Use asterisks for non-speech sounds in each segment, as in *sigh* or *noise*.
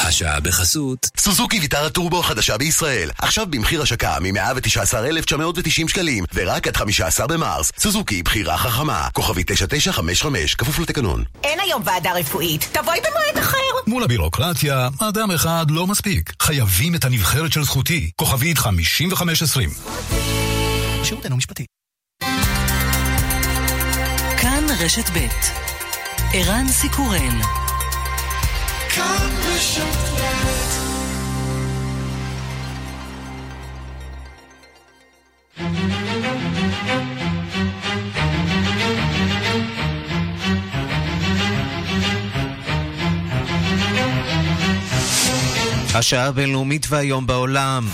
השעה בחסות סוזוקי ויטרה טורבו החדשה בישראל. עכשיו במחיר השקה מ-119,990 שקלים ורק עד 15 במרס. סוזוקי בחירה חכמה. כוכבי 9955 כפוף לתקנון. אין היום ועדה רפואית. תבואי במועד אחר. מול הבירוקרטיה, אדם אחד לא מספיק. חייבים את הנבחרת של זכותי. כוכבית 5520 שירותנו משפטי. כאן רשת ב' ערן סיקורל כאן השעה הבינלאומית והיום בעולם.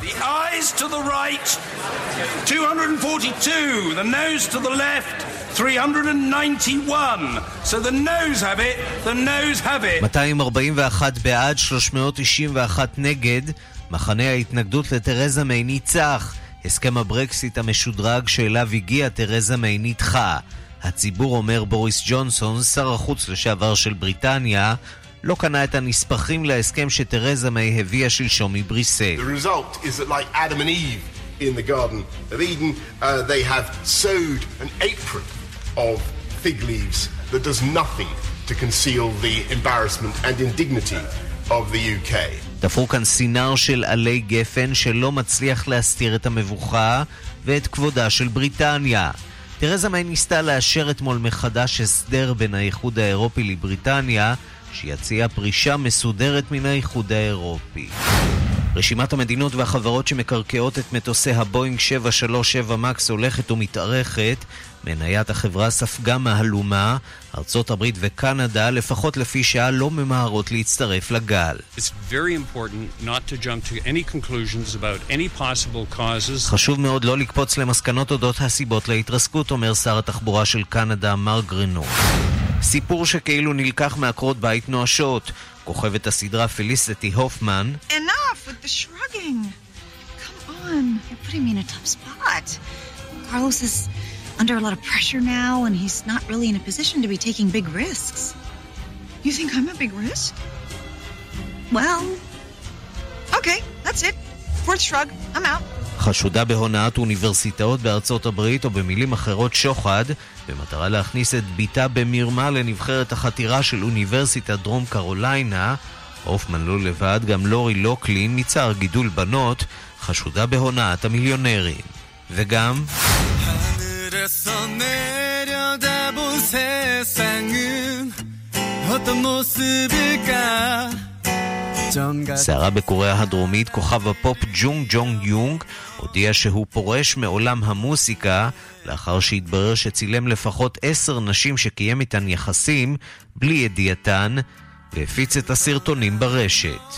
The eyes to the right, 242. The nose to the left, 391. So the nose have it, the nose have it. 241 בעד, 391 נגד. מחנה ההתנגדות לתרזה מיי ניצח. הסכם הברקסיט המשודרג שאליו הגיעה תרזה מיי נדחה. הציבור אומר בוריס ג'ונסון, שר החוץ לשעבר של בריטניה, לא קנה את הנספחים להסכם שתרזה מיי הביאה שלשום מבריסל. The result is that like Adam and Eve in the Garden of Eden, uh, they have sewed an apron of fig leaves that does nothing to conceal the embarrassment and indignity of the UK. תפרו כאן סינר של עלי גפן שלא מצליח להסתיר את המבוכה ואת כבודה של בריטניה. תרזה מיי ניסתה לאשר אתמול מחדש הסדר בין האיחוד האירופי לבריטניה שיציע פרישה מסודרת מן האיחוד האירופי. רשימת המדינות והחברות שמקרקעות את מטוסי הבואינג 737 מקס הולכת ומתארכת. מניית החברה ספגה מהלומה, ארצות הברית וקנדה, לפחות לפי שעה, לא ממהרות להצטרף לגל. חשוב מאוד לא לקפוץ למסקנות אודות הסיבות להתרסקות, אומר שר התחבורה של קנדה, מר גרנו. סיפור שכאילו נלקח מעקרות בית נואשות. כוכבת הסדרה פליסטי הופמן Enough with the shrugging. Come on, you're putting me in a tough spot. Carlos is under a lot of pressure now, and he's not really in a position to be taking big risks. You think I'm a big risk? Well, okay, that's it. Fourth shrug, I'm out. חשודה בהונאת אוניברסיטאות בארצות הברית, או במילים אחרות שוחד, במטרה להכניס את בתה במרמה לנבחרת החתירה של אוניברסיטת דרום קרוליינה. הופמן לא לבד, גם לורי לוקלין, מצער גידול בנות, חשודה בהונאת המיליונרים. וגם... סערה בקוריאה הדרומית, כוכב הפופ ג'ונג ג'ונג יונג הודיע שהוא פורש מעולם המוסיקה לאחר שהתברר שצילם לפחות עשר נשים שקיים איתן יחסים בלי ידיעתן והפיץ את הסרטונים ברשת.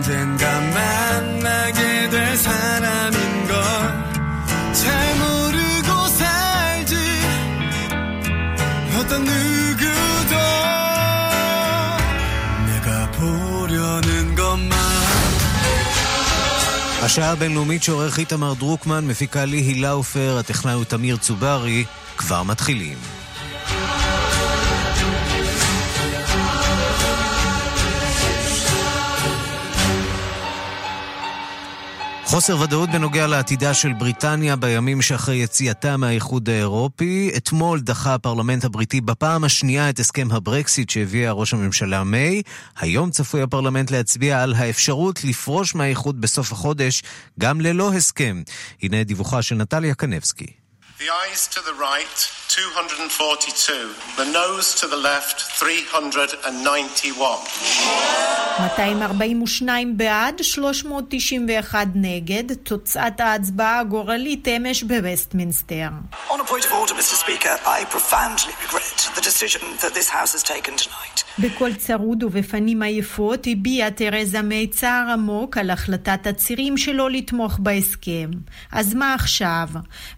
언젠가 만나게 될 사람인 걸잘 모르고 살지 어떤 누구도 내가 보려는 것만 השעה הבינלאומית שעורך איתמר דרוקמן, מפיקה לי הילה עופר, הטכנאי הוא תמיר צוברי, כבר מתחילים. חוסר ודאות בנוגע לעתידה של בריטניה בימים שאחרי יציאתה מהאיחוד האירופי. אתמול דחה הפרלמנט הבריטי בפעם השנייה את הסכם הברקסיט שהביאה ראש הממשלה מיי. היום צפוי הפרלמנט להצביע על האפשרות לפרוש מהאיחוד בסוף החודש, גם ללא הסכם. הנה דיווחה של נטליה קנבסקי. The eyes to the right, 242. The nose to the left, 391. 242 בעד, 391 נגד, תוצאת ההצבעה הגורלית אמש בווסטמינסטר. On a point of order, Mr. Speaker, I profoundly regret בקול צרוד ובפנים עייפות הביעה תרזה מיי צער עמוק על החלטת הצירים שלא לתמוך בהסכם. אז מה עכשיו?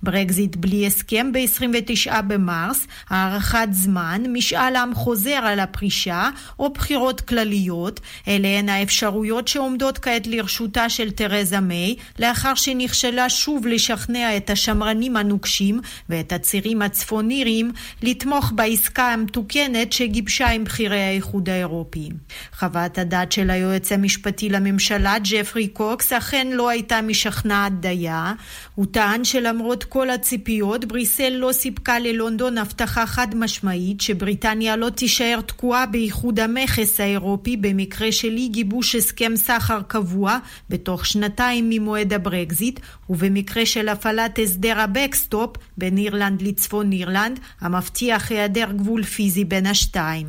ברקזיט בלי הסכם ב-29 במרס, הארכת זמן, משאל עם חוזר על הפרישה או בחירות כלליות, אלה הן האפשרויות שעומדות כעת לרשותה של תרזה מיי, לאחר שנכשלה שוב לשכנע את השמרנים הנוקשים ואת הצירים הצפון איריים לתמוך בעסקה המתוקנת שגיבשה עם בכירי האיחוד האירופי. חוות הדעת של היועץ המשפטי לממשלה, ג'פרי קוקס, אכן לא הייתה משכנעת דייה. הוא טען שלמרות כל הציפיות, בריסל לא סיפקה ללונדון הבטחה חד משמעית שבריטניה לא תישאר תקועה באיחוד המכס האירופי במקרה של אי גיבוש הסכם סחר קבוע בתוך שנתיים ממועד הברקזיט, ובמקרה של הפעלת הסדר ה backstop בין אירלנד לצפון אירלנד, המבטיח היעדר גבול פיזי בין השתיים.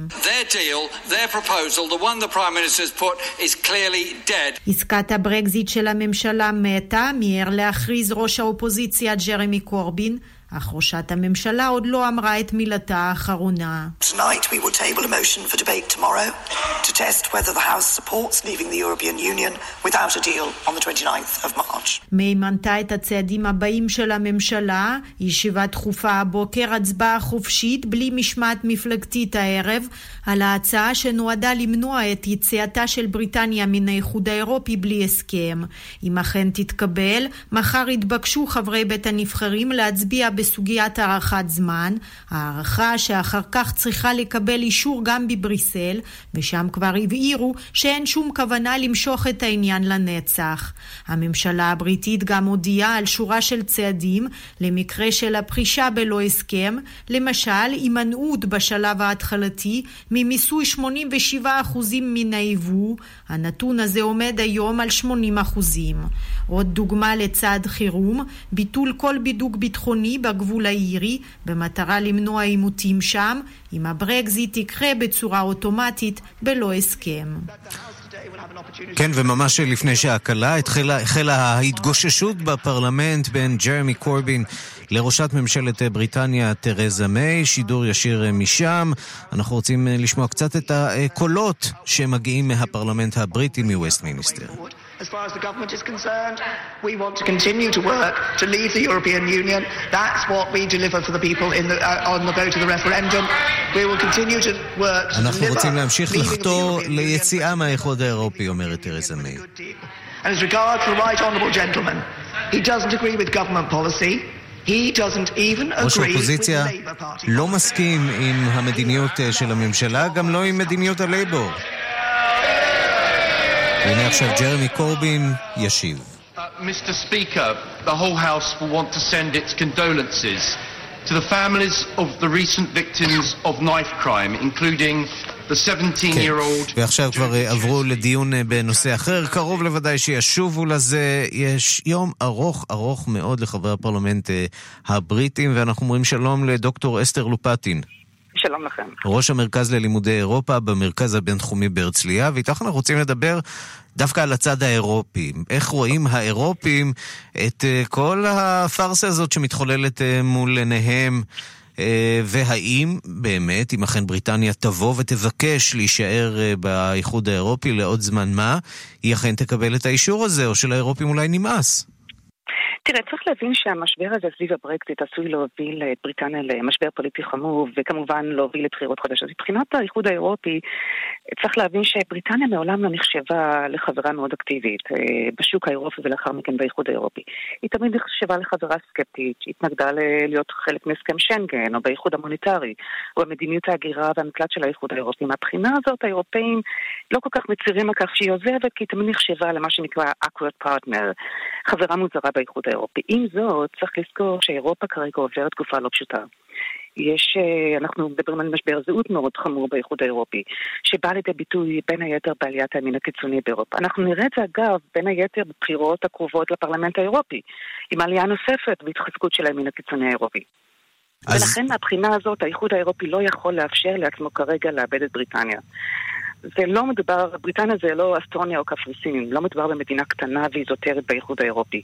עסקת הברקזיט של הממשלה מתה, מיהר להכריז ראש האופוזיציה ג'רמי קורבין, אך ראשת הממשלה עוד לא אמרה את מילתה האחרונה. Tonight we will table a motion for debate tomorrow to test whether the House supports leaving the European Union without a deal on the 29th of March. מיי מנתה את הצעדים הבאים של הממשלה, ישיבה דחופה הבוקר, הצבעה חופשית בלי משמעת מפלגתית הערב, על ההצעה שנועדה למנוע את יציאתה של בריטניה מן האיחוד האירופי בלי הסכם. אם אכן תתקבל, מחר יתבקשו חברי בית הנבחרים להצביע בסוגיית הארכת זמן, הערכה שאחר כך צריכה לקבל אישור גם בבריסל, ושם כבר הבהירו שאין שום כוונה למשוך את העניין לנצח. הממשלה הבריטית גם הודיעה על שורה של צעדים למקרה של הפרישה בלא הסכם, למשל הימנעות בשלב ההתחלתי ממיסוי 87% מן היבוא, הנתון הזה עומד היום על 80%. עוד דוגמה לצעד חירום, ביטול כל בידוק ביטחוני בגבול האירי, במטרה למנוע עימותים שם, אם הברקזיט יקרה בצורה אוטומטית בלא הסכם. כן, וממש לפני שעה קלה החלה, ההתגוששות בפרלמנט בין ג'רמי קורבין לראשת ממשלת בריטניה תרזה מיי, שידור ישיר משם. אנחנו רוצים לשמוע קצת את הקולות שמגיעים מהפרלמנט הבריטי מווסטמיניסטר. As far as the government is concerned, we want to continue to work to leave the European Union. That's what we deliver for the people in the, uh, on the vote of the referendum. We will continue to work to אנחנו רוצים להמשיך לחתור ליציאה מהאיחוד האירופי, אומרת תרזה מיי. And as regards the right honourable gentleman, he doesn't agree with government policy. ראש האופוזיציה לא מסכים עם המדיניות של הממשלה, גם לא עם מדיניות הלייבור. והנה עכשיו ג'רמי קורבין ישיב. Mr. Speaker, the whole House will want to send its condolences to the families of the recent victims of knife crime, including the 17-year-old... כן, ועכשיו כבר אה, עברו לדיון אה, בנושא אחר, קרוב לוודאי שישובו לזה. יש יום ארוך ארוך מאוד לחברי הפרלמנט אה, הבריטים, ואנחנו אומרים שלום לדוקטור אסתר לופטין. שלום לכם. ראש המרכז ללימודי אירופה במרכז הבינתחומי בהרצליה, ואיתך אנחנו רוצים לדבר דווקא על הצד האירופי. איך רואים האירופים את uh, כל הפארסה הזאת שמתחוללת uh, מול עיניהם, uh, והאם באמת, אם אכן בריטניה תבוא ותבקש להישאר באיחוד האירופי לעוד זמן מה, היא אכן תקבל את האישור הזה, או שלאירופים אולי נמאס. תראה, צריך להבין שהמשבר הזה סביב הברקזיט עשוי להוביל את בריטניה למשבר פוליטי חמור, וכמובן להוביל לבחירות חדשות. מבחינת האיחוד האירופי, צריך להבין שבריטניה מעולם לא נחשבה לחברה מאוד אקטיבית אה, בשוק האירופי ולאחר מכן באיחוד האירופי. היא תמיד נחשבה לחברה סקפטית, שהתנגדה להיות חלק מהסכם שנגן, או באיחוד המוניטרי, או במדיניות ההגירה והמקלט של האיחוד האירופי. מהבחינה הזאת האירופאים לא כל כך מצהירים על כך שהיא עוזבת, כי היא תמיד נחשבה למה שנקרא awkward partner, חברה מוזרה באיחוד האירופי. עם זאת, צריך לזכור שאירופה כרגע עוברת תקופה לא פשוטה. יש, אה, אנחנו מדברים על משבר זהות מאוד חמור באיחוד האירופי, שבא לידי ביטוי בין היתר בעליית הימין הקיצוני באירופה. אנחנו נראה את זה אגב בין היתר בבחירות הקרובות לפרלמנט האירופי, עם עלייה נוספת והתחזקות של הימין הקיצוני האירופי. אז... ולכן מהבחינה הזאת האיחוד האירופי לא יכול לאפשר לעצמו כרגע לאבד את בריטניה. זה לא מדובר, בריטניה זה לא אסטרוניה או קפריסין, לא מדובר במדינה קטנה ואיזוטרית באיחוד האירופי.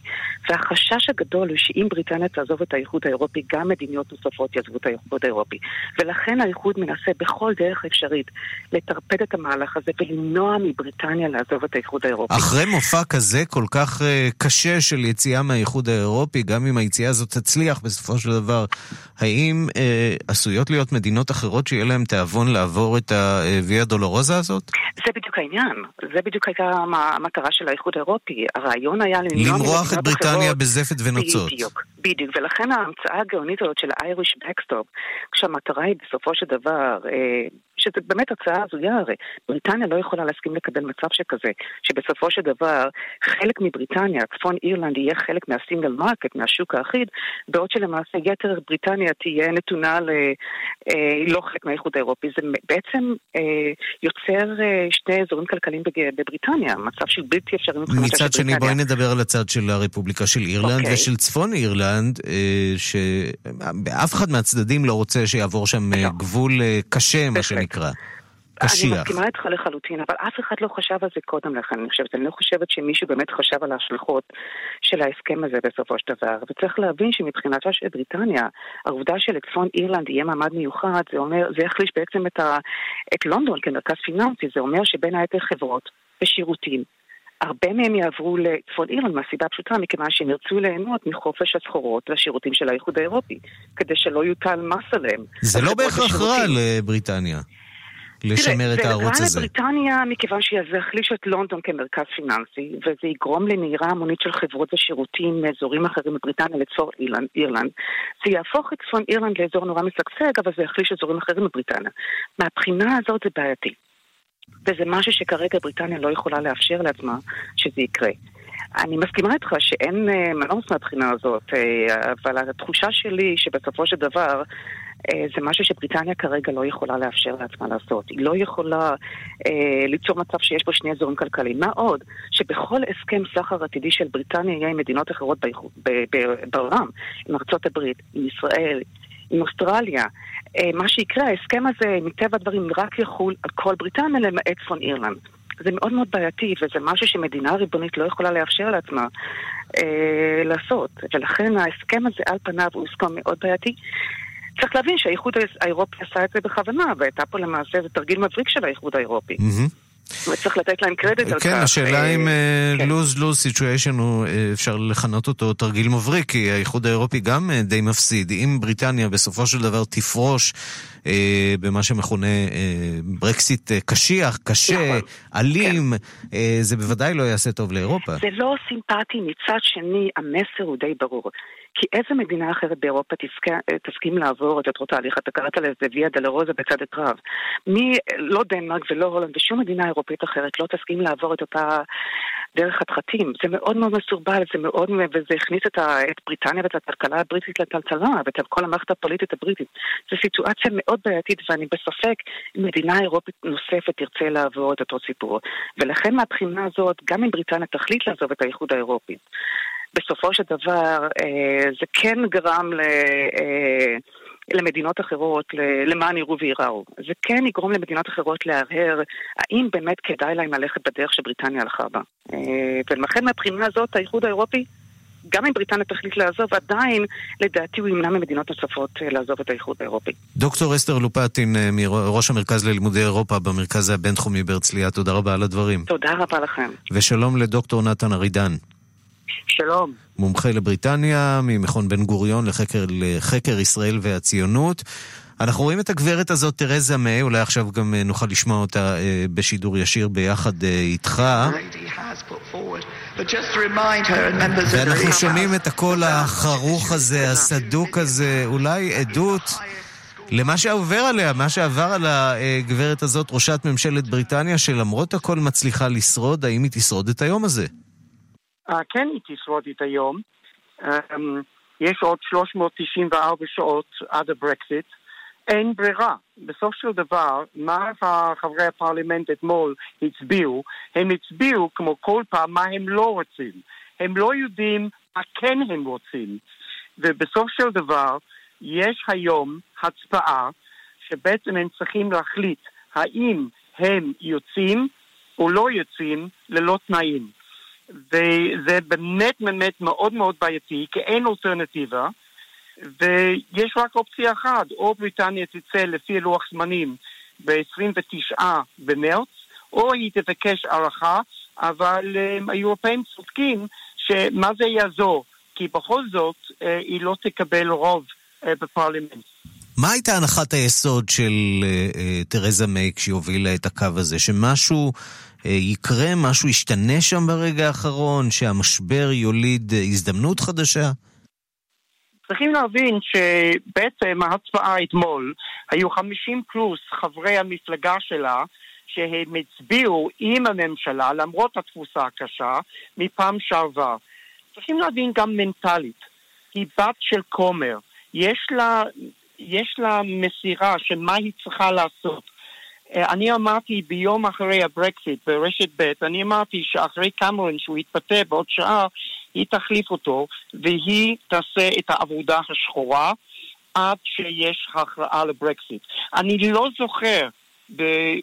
והחשש הגדול הוא שאם בריטניה תעזוב את האיחוד האירופי, גם מדינות נוספות יעזבו את האיחוד האירופי. ולכן האיחוד מנסה בכל דרך אפשרית לטרפד את המהלך הזה ולמנוע מבריטניה לעזוב את האיחוד האירופי. אחרי מופע כזה כל כך uh, קשה של יציאה מהאיחוד האירופי, גם אם היציאה הזאת תצליח בסופו של דבר, האם uh, עשויות להיות מדינות אחרות שיהיה להן תיאבון לעבור את הוויה דולורוזה הזאת? זה בדיוק העניין. זה בדיוק הייתה המטרה של האיחוד האירופי. הרעיון היה למרוח את בריטניה. בזפת ונוצות. בדיוק, בדיוק. ולכן ההמצאה הגאונית הזאת של ה Irish backstop, כשהמטרה היא בסופו של דבר אה, שזה באמת הצעה הזויה הרי. בריטניה לא יכולה להסכים לקבל מצב שכזה, שבסופו של דבר חלק מבריטניה, צפון אירלנד, יהיה חלק מה single market, מהשוק האחיד, בעוד שלמעשה יתר בריטניה תהיה נתונה ל... אה, לא חלק מהאיחוד האירופי. זה בעצם אה, יוצר אה, שני אזורים כלכליים בבריטניה, מצב של בלתי אפשרי מבחינת בריטניה. מצד שני, בואי נדבר על הצד של הרפובליקה של אירלנד okay. אוקיי. ושל צפון אירלנד, אה, שאף אחד מהצדדים לא רוצה שיעבור שם לא. גבול אה, קשה, מה שנקרא. נקרא. קשיח. אני מסכימה איתך לחלוטין, אבל אף אחד לא חשב על זה קודם לכן, אני חושבת. אני לא חושבת שמישהו באמת חשב על ההשלכות של ההסכם הזה בסופו של דבר. וצריך להבין שמבחינתה של בריטניה, העובדה שלצפון אירלנד יהיה מעמד מיוחד, זה אומר, זה יחליש בעצם את, ה, את לונדון כמרכז פיננסי, זה אומר שבין היתר חברות ושירותים הרבה מהם יעברו לצפון אירלנד מהסיבה הפשוטה, מכיוון שהם ירצו ליהנות מחופש הסחורות והשירותים של האיחוד האירופי, כדי שלא יוטל מס עליהם. זה לא בהכרח רע לבריטניה. לשמר את הערוץ הזה. זה רע לבריטניה מכיוון שזה יחליש את לונדון כמרכז פיננסי, וזה יגרום לנהירה המונית של חברות ושירותים מאזורים אחרים בבריטניה לצפון אירלנד. זה יהפוך את צפון אירלנד לאזור נורא משגשג, אבל זה יחליש אזורים אחרים בבריטניה. מהבחינה הזאת זה בעייתי. וזה משהו שכרגע בריטניה לא יכולה לאפשר לעצמה שזה יקרה. אני מסכימה איתך שאין אה, מנוס מהבחינה הזאת, אה, אבל התחושה שלי שבסופו של דבר זה משהו שבריטניה כרגע לא יכולה לאפשר לעצמה לעשות. היא לא יכולה אה, ליצור מצב שיש בו שני אזורים כלכליים. מה עוד? שבכל הסכם סחר עתידי של בריטניה יהיה עם מדינות אחרות בעולם, עם ארצות הברית, עם ישראל, עם אוסטרליה. אה, מה שיקרה, ההסכם הזה, מטבע הדברים, רק יחול על כל בריטניה למעט צפון אירלנד. זה מאוד מאוד בעייתי, וזה משהו שמדינה ריבונית לא יכולה לאפשר לעצמה אה, לעשות. ולכן ההסכם הזה על פניו הוא הסכם מאוד בעייתי. צריך להבין שהאיחוד האירופי עשה את זה בכוונה, והייתה פה למעשה איזה תרגיל מבריק של האיחוד האירופי. וצריך לתת להם קרדיט על כך. כן, השאלה אם lose-lose situation, אפשר לכנות אותו תרגיל מבריק, כי האיחוד האירופי גם אה, די מפסיד. אם בריטניה בסופו של דבר תפרוש אה, במה שמכונה אה, ברקסיט קשיח, קשה, נכון. אלים, כן. זה בוודאי לא יעשה טוב לאירופה. זה לא סימפטי, מצד שני המסר הוא די ברור. כי איזה מדינה אחרת באירופה תסכה, תסכים לעבור את אותו תהליך? אתה קראת לזה ויה דולורוזה בצד הקרב. מי, לא דנמרק ולא הולנד ושום מדינה אירופאית אחרת לא תסכים לעבור את אותה דרך חתחתים. זה מאוד מאוד מסורבל, זה מאוד, וזה הכניס את, ה, את בריטניה ואת הכלכלה הבריטית לטלטלה ואת כל המערכת הפוליטית הבריטית. זו סיטואציה מאוד בעייתית ואני בספק אם מדינה אירופית נוספת תרצה לעבור את אותו סיפור. ולכן מהבחינה הזאת, גם אם בריטניה תחליט לעזוב את האיחוד האירופי, בסופו של דבר אה, זה כן גרם ל... אה, למדינות אחרות, למען יראו וייראו. זה כן יגרום למדינות אחרות להרהר האם באמת כדאי להם ללכת בדרך שבריטניה הלכה בה. אה, ולכן מהבחינה הזאת האיחוד האירופי גם אם בריטניה תחליט לעזוב, עדיין, לדעתי, הוא ימנע ממדינות נוספות לעזוב את האיחוד האירופי. דוקטור אסתר לופטין, ראש המרכז ללימודי אירופה במרכז הבינתחומי בהרצליה, תודה רבה על הדברים. תודה רבה לכם. ושלום לדוקטור נתן ארידן. שלום. מומחה לבריטניה, ממכון בן גוריון לחקר, לחקר ישראל והציונות. אנחנו רואים את הגברת הזאת, תרזה מיי, אולי עכשיו גם אה, נוכל לשמוע אותה אה, בשידור ישיר ביחד אה, איתך. ואנחנו שומעים את הקול החרוך הזה, הסדוק הזה, אולי עדות למה שעובר עליה, מה שעבר על הגברת הזאת, ראשת ממשלת בריטניה, שלמרות הכל מצליחה לשרוד, האם היא תשרוד את היום הזה? כן היא תשרוד את היום. אמ, יש עוד 394 שעות עד הברקסיט. אין ברירה. בסוף של דבר, מה חברי הפרלמנט אתמול הצביעו? הם הצביעו, כמו כל פעם, מה הם לא רוצים. הם לא יודעים מה כן הם רוצים. ובסוף של דבר, יש היום הצבעה שבעצם הם צריכים להחליט האם הם יוצאים או לא יוצאים ללא תנאים. וזה באמת באמת מאוד מאוד בעייתי, כי אין אלטרנטיבה, ויש רק אופציה אחת, או בריטניה תצא לפי לוח זמנים ב-29 במרץ, או היא תבקש הערכה, אבל um, האירופאים צודקים שמה זה יעזור, כי בכל זאת uh, היא לא תקבל רוב uh, בפרלמנט. מה הייתה הנחת היסוד של uh, uh, תרזה מיי כשהיא הובילה את הקו הזה? שמשהו uh, יקרה, משהו ישתנה שם ברגע האחרון, שהמשבר יוליד הזדמנות חדשה? צריכים להבין שבעצם ההצבעה אתמול, היו 50 פלוס חברי המפלגה שלה שהם הצביעו עם הממשלה, למרות התפוסה הקשה, מפעם שעבר. צריכים להבין גם מנטלית. היא בת של כומר. יש לה, יש לה מסירה של מה היא צריכה לעשות. אה, אני אמרתי ביום אחרי הברקסיט ברשת ב', אני אמרתי שאחרי קמרון שהוא יתפטר בעוד שעה, היא תחליף אותו והיא תעשה את העבודה השחורה עד שיש הכרעה לברקסיט. אני לא זוכר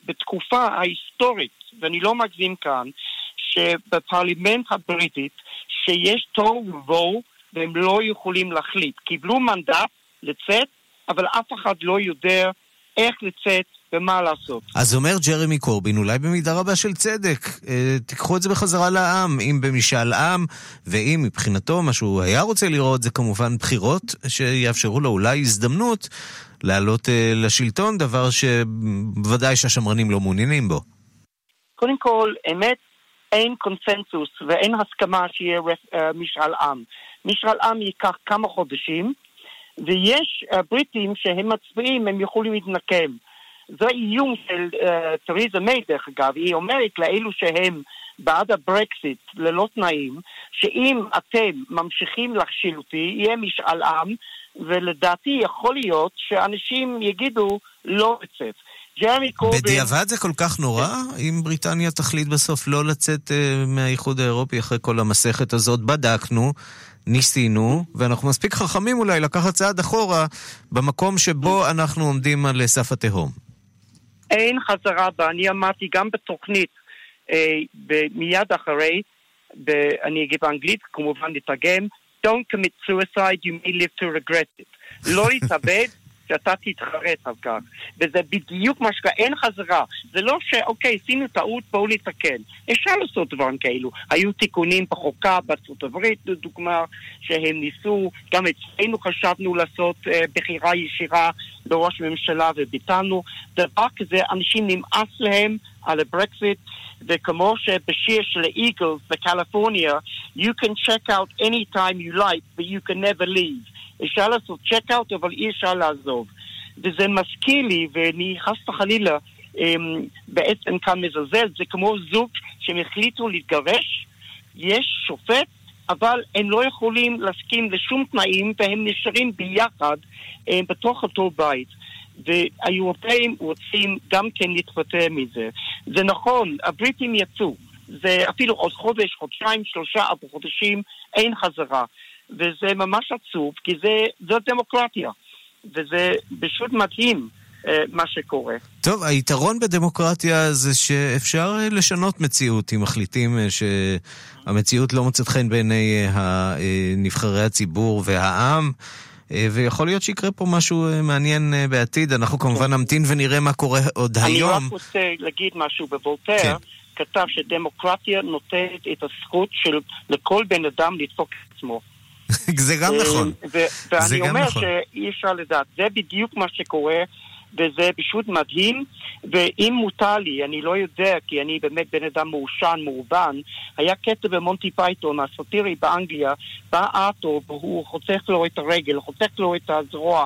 בתקופה ההיסטורית, ואני לא מגזים כאן, שבפרלימנט הבריטית שיש תוהו ובוהו והם לא יכולים להחליט. קיבלו מנדט לצאת, אבל אף אחד לא יודע איך לצאת ומה לעשות. אז אומר ג'רמי קורבין, אולי במידה רבה של צדק, אה, תיקחו את זה בחזרה לעם, אם במשאל עם, ואם מבחינתו מה שהוא היה רוצה לראות זה כמובן בחירות שיאפשרו לו אולי הזדמנות לעלות אה, לשלטון, דבר שבוודאי שהשמרנים לא מעוניינים בו. קודם כל, אמת, אין קונסנזוס ואין הסכמה שיהיה אה, משאל עם. משאל עם ייקח כמה חודשים, ויש בריטים שהם מצביעים, הם יכולים להתנקם. זה איום של uh, תריזה מיי, דרך אגב, היא אומרת לאלו שהם בעד הברקסיט ללא תנאים, שאם אתם ממשיכים להכשיל אותי, יהיה משאל עם, ולדעתי יכול להיות שאנשים יגידו לא לצאת. ג'רמי קורבין... בדיעבד זה כל כך נורא, אם בריטניה תחליט בסוף לא לצאת uh, מהאיחוד האירופי אחרי כל המסכת הזאת? בדקנו. ניסינו, ואנחנו מספיק חכמים אולי לקחת צעד אחורה במקום שבו אנחנו עומדים על סף התהום. אין חזרה בה. אני אמרתי גם בתוכנית, אה, מיד אחרי, אני אגיד באנגלית, כמובן נתרגם, Don't commit suicide, you may live to regret it. לא להתאבד, שאתה תתחרט על כך. וזה בדיוק מה שקרה, אין חזרה. זה לא שאוקיי, עשינו טעות, בואו לתקן. אפשר לעשות דברים כאלו. היו תיקונים בחוקה בארצות הברית, לדוגמה, שהם ניסו, גם אצלנו חשבנו לעשות אה, בחירה ישירה לראש הממשלה וביטלנו. דבר כזה, אנשים נמאס להם על הברקזיט. וכמו שבשיר של האיגלס בקליפורניה, you can check out anytime you like, but you can never leave. אפשר לעשות צ'קאוט, אבל אי אפשר לעזוב. וזה מזכיר לי, ואני חס וחלילה אמ, בעצם כאן מזלזל, זה כמו זוג שהם החליטו להתגרש, יש שופט, אבל הם לא יכולים להסכים לשום תנאים, והם נשארים ביחד אמ, בתוך אותו בית. והאירופאים רוצים גם כן להתפטר מזה. זה נכון, הבריטים יצאו. זה אפילו עוד חודש, חודשיים, שלושה, ארבע חודשים, אין חזרה. וזה ממש עצוב, כי זה, זו דמוקרטיה, וזה פשוט מדהים. אה, מה שקורה. טוב, היתרון בדמוקרטיה זה שאפשר אה, לשנות מציאות אם מחליטים אה, שהמציאות לא מוצאת חן בעיני נבחרי הציבור והעם. ויכול להיות שיקרה פה משהו מעניין בעתיד, אנחנו כמובן נמתין ונראה מה קורה עוד אני היום. אני רק רוצה להגיד משהו בוולטר, כן. כתב שדמוקרטיה נותנת את הזכות של לכל בן אדם לדפוק את עצמו. *laughs* זה גם נכון. ואני אומר נכון. שאי אפשר לדעת, זה בדיוק מה שקורה. וזה פשוט מדהים, ואם מותר לי, אני לא יודע, כי אני באמת בן אדם מעושן, מאובן, היה קטע במונטי פייתון, הסאטירי באנגליה, בא ארתור והוא חותך לו את הרגל, חותך לו את הזרוע,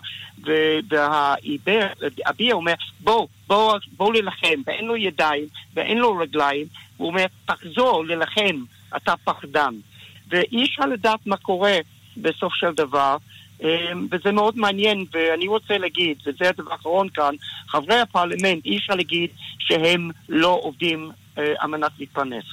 והאביה אומר, בוא, בוא, בוא ללחם, ואין לו ידיים, ואין לו רגליים, הוא אומר, תחזור ללחם, אתה פחדן. ואי אפשר לדעת מה קורה בסוף של דבר. אמ, וזה מאוד מעניין, ואני רוצה להגיד, וזה הדבר האחרון כאן, חברי הפרלמנט, אי אפשר להגיד שהם לא עובדים אה, על מנת להתפרנס.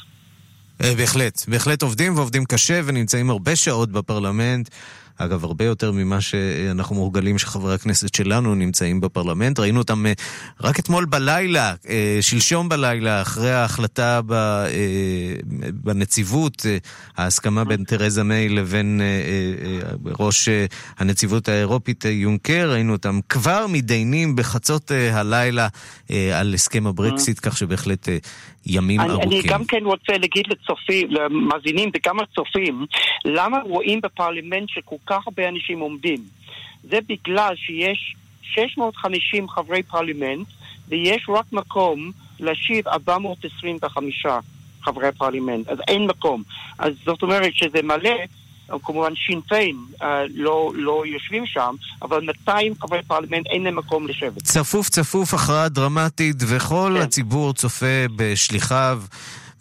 אה, בהחלט, בהחלט עובדים ועובדים קשה ונמצאים הרבה שעות בפרלמנט. אגב, הרבה יותר ממה שאנחנו מורגלים שחברי הכנסת שלנו נמצאים בפרלמנט. ראינו אותם אה, רק אתמול בלילה, אה, שלשום בלילה, אחרי ההחלטה בנציבות, ההסכמה בין תרזה מיי לבין ראש הנציבות האירופית יונקר, ראינו אותם כבר מתדיינים בחצות הלילה על הסכם הברקסיט, כך שבהחלט ימים אני, ארוכים. אני גם כן רוצה להגיד לצופים, למאזינים וגם לצופים, למה רואים בפרלמנט שכל כך הרבה אנשים עומדים? זה בגלל שיש 650 חברי פרלמנט ויש רק מקום להושיב 425 חברי פרלמנט, אז אין מקום. אז זאת אומרת שזה מלא כמובן שין פיין אה, לא, לא יושבים שם, אבל 200 חברי פרלמנט אין להם מקום לשבת. צפוף צפוף, הכרעה דרמטית, וכל כן. הציבור צופה בשליחיו.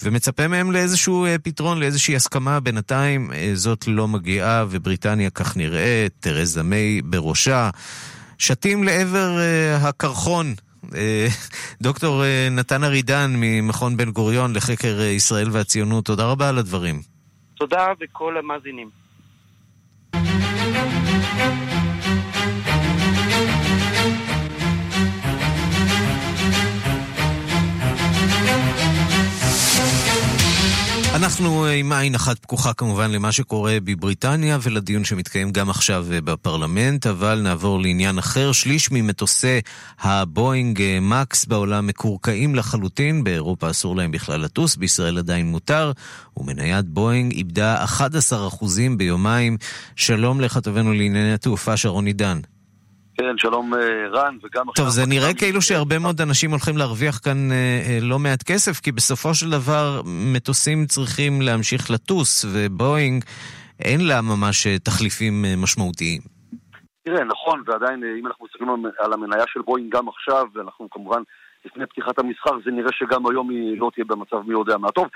ומצפה מהם לאיזשהו אה, פתרון, לאיזושהי הסכמה. בינתיים אה, זאת לא מגיעה, ובריטניה כך נראה, תרזה מיי בראשה. שתים לעבר הקרחון. דוקטור נתן ארידן ממכון בן גוריון לחקר ישראל והציונות, תודה רבה על הדברים. תודה וכל המאזינים. אנחנו אה, עם עין אחת פקוחה כמובן למה שקורה בבריטניה ולדיון שמתקיים גם עכשיו אה, בפרלמנט, אבל נעבור לעניין אחר. שליש ממטוסי הבואינג אה, מקס בעולם מקורקעים לחלוטין, באירופה אסור להם בכלל לטוס, בישראל עדיין מותר, ומניית בואינג איבדה 11% ביומיים. שלום לכתבנו לענייני התעופה שרון עידן. כן, שלום אה, רן, וגם. טוב, זה נראה כאילו שהרבה מאוד אנשים הולכים להרוויח כאן אה, אה, לא מעט כסף, כי בסופו של דבר מטוסים צריכים להמשיך לטוס, ובואינג אין לה ממש תחליפים משמעותיים. תראה, נכון, ועדיין אם אנחנו מסתכלים על המניה של בואינג גם עכשיו, ואנחנו כמובן לפני פתיחת המסחר, זה נראה שגם היום היא לא תהיה במצב מי יודע מה טוב.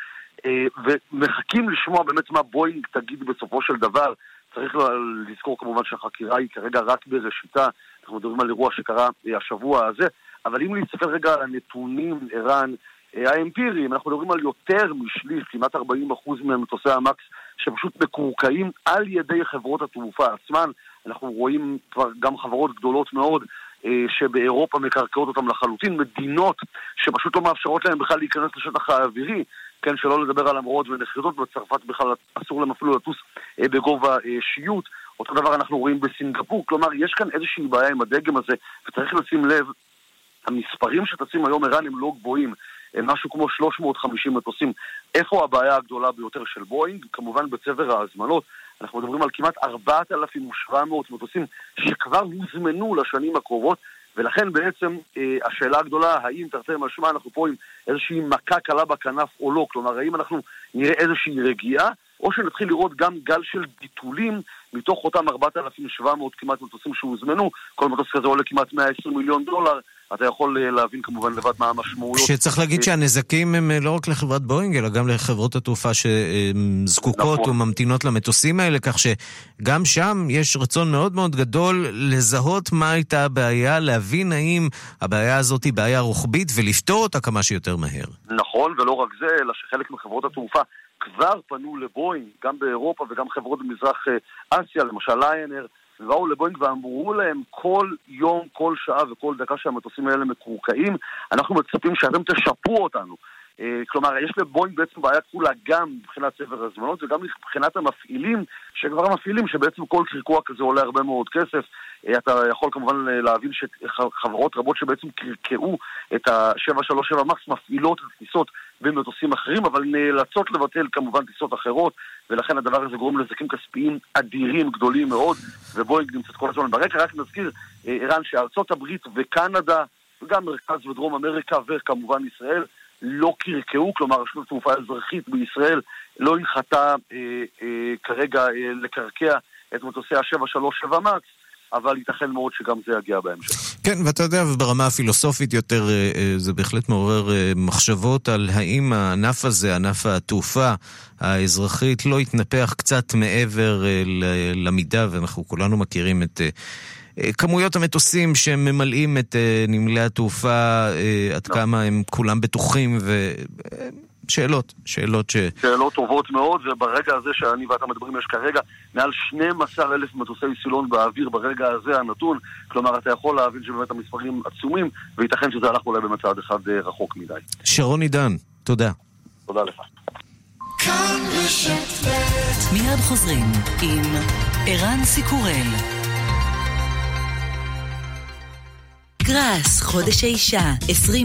ומחכים לשמוע באמת מה בואינג תגיד בסופו של דבר. צריך לזכור כמובן שהחקירה היא כרגע רק בראשיתה, אנחנו מדברים על אירוע שקרה אה, השבוע הזה, אבל אם להסתכל רגע על הנתונים, ערן, אה, האמפיריים, אנחנו מדברים על יותר משליש, כמעט 40% ממטוסי המקס שפשוט מקורקעים על ידי חברות התעופה עצמן. אנחנו רואים כבר גם חברות גדולות מאוד אה, שבאירופה מקרקעות אותם לחלוטין, מדינות שפשוט לא מאפשרות להם בכלל להיכנס לשטח האווירי, כן, שלא לדבר על המרות ונחיתות, בצרפת בכלל אסור להם אפילו לטוס בגובה שיוט. אותו דבר אנחנו רואים בסינגפור, כלומר יש כאן איזושהי בעיה עם הדגם הזה, וצריך לשים לב, המספרים שטסים היום ערן הם לא גבוהים, הם משהו כמו 350 מטוסים. איפה הבעיה הגדולה ביותר של בואינג? כמובן בצבר ההזמנות. אנחנו מדברים על כמעט 4,700 מטוסים שכבר הוזמנו לשנים הקרובות, ולכן בעצם אה, השאלה הגדולה, האם תרתי משמע אנחנו פה עם איזושהי מכה קלה בכנף או לא, כלומר האם אנחנו נראה איזושהי רגיעה, או שנתחיל לראות גם גל של ביטולים מתוך אותם 4,700 כמעט מטוסים שהוזמנו, כל מטוס כזה עולה כמעט 120 מיליון דולר, אתה יכול אה, להבין כמובן לבד מה המשמעויות. שצריך להגיד אה, שהנזקים הם אה, לא רק לחברת בואינג, אלא גם לחברות התעופה שזקוקות נכון. וממתינות למטוסים האלה, כך שגם שם יש רצון מאוד מאוד גדול לזהות מה הייתה הבעיה, להבין האם הבעיה הזאת היא בעיה רוחבית ולפתור אותה כמה שיותר מהר. נכון, ולא רק זה, אלא שחלק מחברות התעופה כבר פנו לבואינג, גם באירופה וגם חברות במזרח אסיה, למשל ליינר, באו לבואינג ואמרו להם כל יום, כל שעה וכל דקה שהמטוסים האלה מקורקעים, אנחנו מצפים שאתם תשפרו אותנו. אה, כלומר, יש לבואינג בעצם בעיה כפולה גם מבחינת סבר הזמנות וגם מבחינת המפעילים, שכבר המפעילים שבעצם כל קרקוע כזה עולה הרבה מאוד כסף. אה, אתה יכול כמובן להבין שחברות רבות שבעצם קרקעו את ה-737 מקס מפעילות הטיסות במטוסים אחרים, אבל נאלצות לבטל כמובן טיסות אחרות, ולכן הדבר הזה גורם לנזקים כספיים אדירים, גדולים מאוד, ובואינג נמצאת כל הזמן ברקע. רק נזכיר, אה, ערן, שארצות הברית וקנדה, וגם מרכז ודרום אמריקה וכמובן ישראל, לא קרקעו, כלומר רשות התעופה האזרחית בישראל לא הנחתה אה, אה, כרגע אה, לקרקע את מטוסי ה-737 מקס, אבל ייתכן מאוד שגם זה יגיע בהמשך. כן, ואתה יודע, ברמה הפילוסופית יותר, אה, אה, זה בהחלט מעורר אה, מחשבות על האם הענף הזה, ענף התעופה האזרחית, לא יתנפח קצת מעבר למידה, ואנחנו כולנו מכירים את... כמויות המטוסים שממלאים את נמלי התעופה, עד לא. כמה הם כולם בטוחים, שאלות, שאלות ש... שאלות טובות מאוד, וברגע הזה שאני ואתה מדברים יש כרגע מעל 12 אלף מטוסי סילון באוויר ברגע הזה הנתון, כלומר אתה יכול להבין שבאמת המספרים עצומים, וייתכן שזה הלך אולי במצד אחד אה, רחוק מדי. שרון עידן, תודה. תודה לך. מיד חוזרים עם ערן סיקורל. גראס, חודש האישה,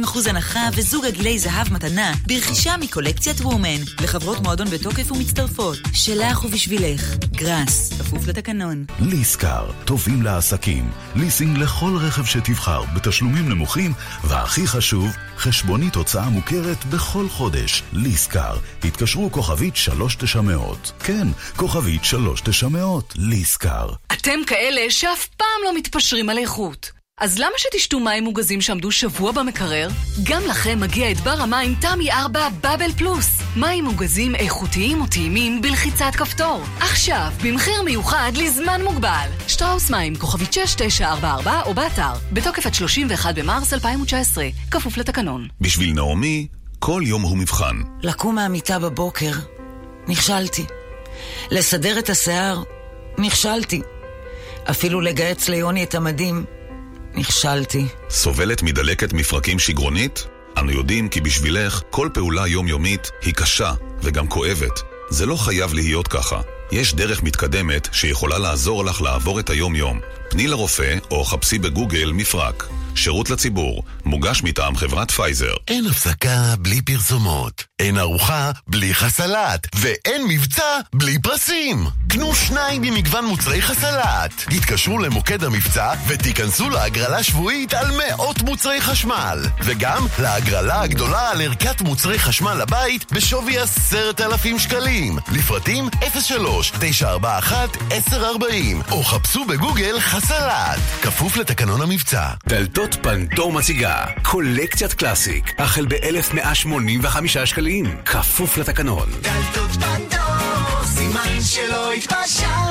20% הנחה וזוג עגילי זהב מתנה ברכישה מקולקציית וומן לחברות מועדון בתוקף ומצטרפות. שלך ובשבילך. גראס, כפוף לתקנון. ליסקר, טובים לעסקים. ליסינג לכל רכב שתבחר, בתשלומים נמוכים, והכי חשוב, חשבונית הוצאה מוכרת בכל חודש. ליסקר, התקשרו כוכבית 3900. כן, כוכבית 3900. ליסקר. אתם כאלה שאף פעם לא מתפשרים על איכות. אז למה שתשתו מים מוגזים שעמדו שבוע במקרר? גם לכם מגיע את בר המים תמי 4 בבל פלוס. מים מוגזים איכותיים וטעימים בלחיצת כפתור. עכשיו, במחיר מיוחד לזמן מוגבל. שטראוס מים, כוכבית 6944 או באתר. בתוקף עד 31 במרס 2019. כפוף לתקנון. בשביל נעמי, כל יום הוא מבחן. לקום מהמיטה בבוקר, נכשלתי. לסדר את השיער, נכשלתי. אפילו לגהץ ליוני את המדים, נכשלתי. סובלת מדלקת מפרקים שגרונית? אנו יודעים כי בשבילך כל פעולה יומיומית היא קשה וגם כואבת. זה לא חייב להיות ככה. יש דרך מתקדמת שיכולה לעזור לך לעבור את היום-יום. פני לרופא או חפשי בגוגל מפרק. שירות לציבור, מוגש מטעם חברת פייזר. אין הפסקה בלי פרסומות, אין ארוחה בלי חסלת, ואין מבצע בלי פרסים. קנו שניים ממגוון מוצרי חסלת. התקשרו למוקד המבצע ותיכנסו להגרלה שבועית על מאות מוצרי חשמל. וגם להגרלה הגדולה על ערכת מוצרי חשמל לבית בשווי עשרת אלפים שקלים. לפרטים 03-941-1040 או חפשו בגוגל חסלת. כפוף לתקנון המבצע. דלתות פנדור מציגה קולקציית קלאסיק החל ב-1185 שקלים כפוף לתקנון דלתות פנדור, סימן שלא התפשרתם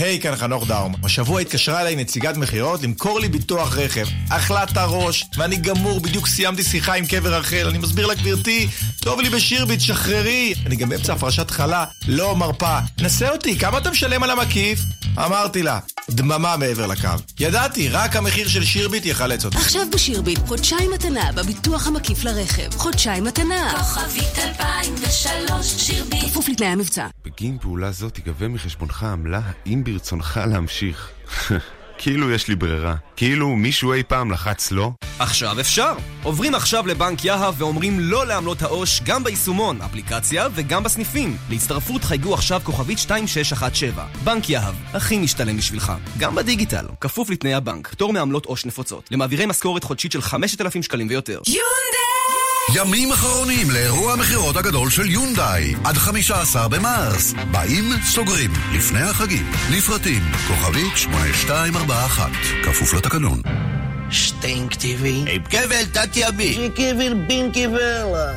היי, hey, כאן חנוך דאום. השבוע התקשרה אליי נציגת מכירות למכור לי ביטוח רכב. אכלת הראש, ואני גמור, בדיוק סיימתי שיחה עם קבר רחל. אני מסביר לה, גברתי, טוב לי בשירביט, שחררי. אני גם באמצע הפרשת חלה, לא מרפה. נסה אותי, כמה אתה משלם על המקיף? אמרתי לה, דממה מעבר לקו. ידעתי, רק המחיר של שירביט יחלץ אותי. עכשיו בשירביט, חודשיים מתנה בביטוח המקיף לרכב. חודשיים מתנה. כוכבית 2003, שירביט. כפוף לתנאי המבצע. בגין פעולה זו תיגבה מחשבונך עמלה, האם ברצונך להמשיך. *laughs* כאילו יש לי ברירה. כאילו מישהו אי פעם לחץ לא? עכשיו אפשר! עוברים עכשיו לבנק יהב ואומרים לא לעמלות העו"ש גם ביישומון, אפליקציה וגם בסניפים. להצטרפות חייגו עכשיו כוכבית 2617. בנק יהב, הכי משתלם בשבילך. גם בדיגיטל, כפוף לתנאי הבנק. פטור מעמלות עו"ש נפוצות. למעבירי משכורת חודשית של 5,000 שקלים ויותר. יונדאי! ימים אחרונים לאירוע המכירות הגדול של יונדאי עד 15 במרס. באים, סוגרים, לפני החגים. לפרטים, כוכבית 8241, כפוף לתקנון. סטינג TV. עם כבל תת-ימי. שכבל בין כבלה.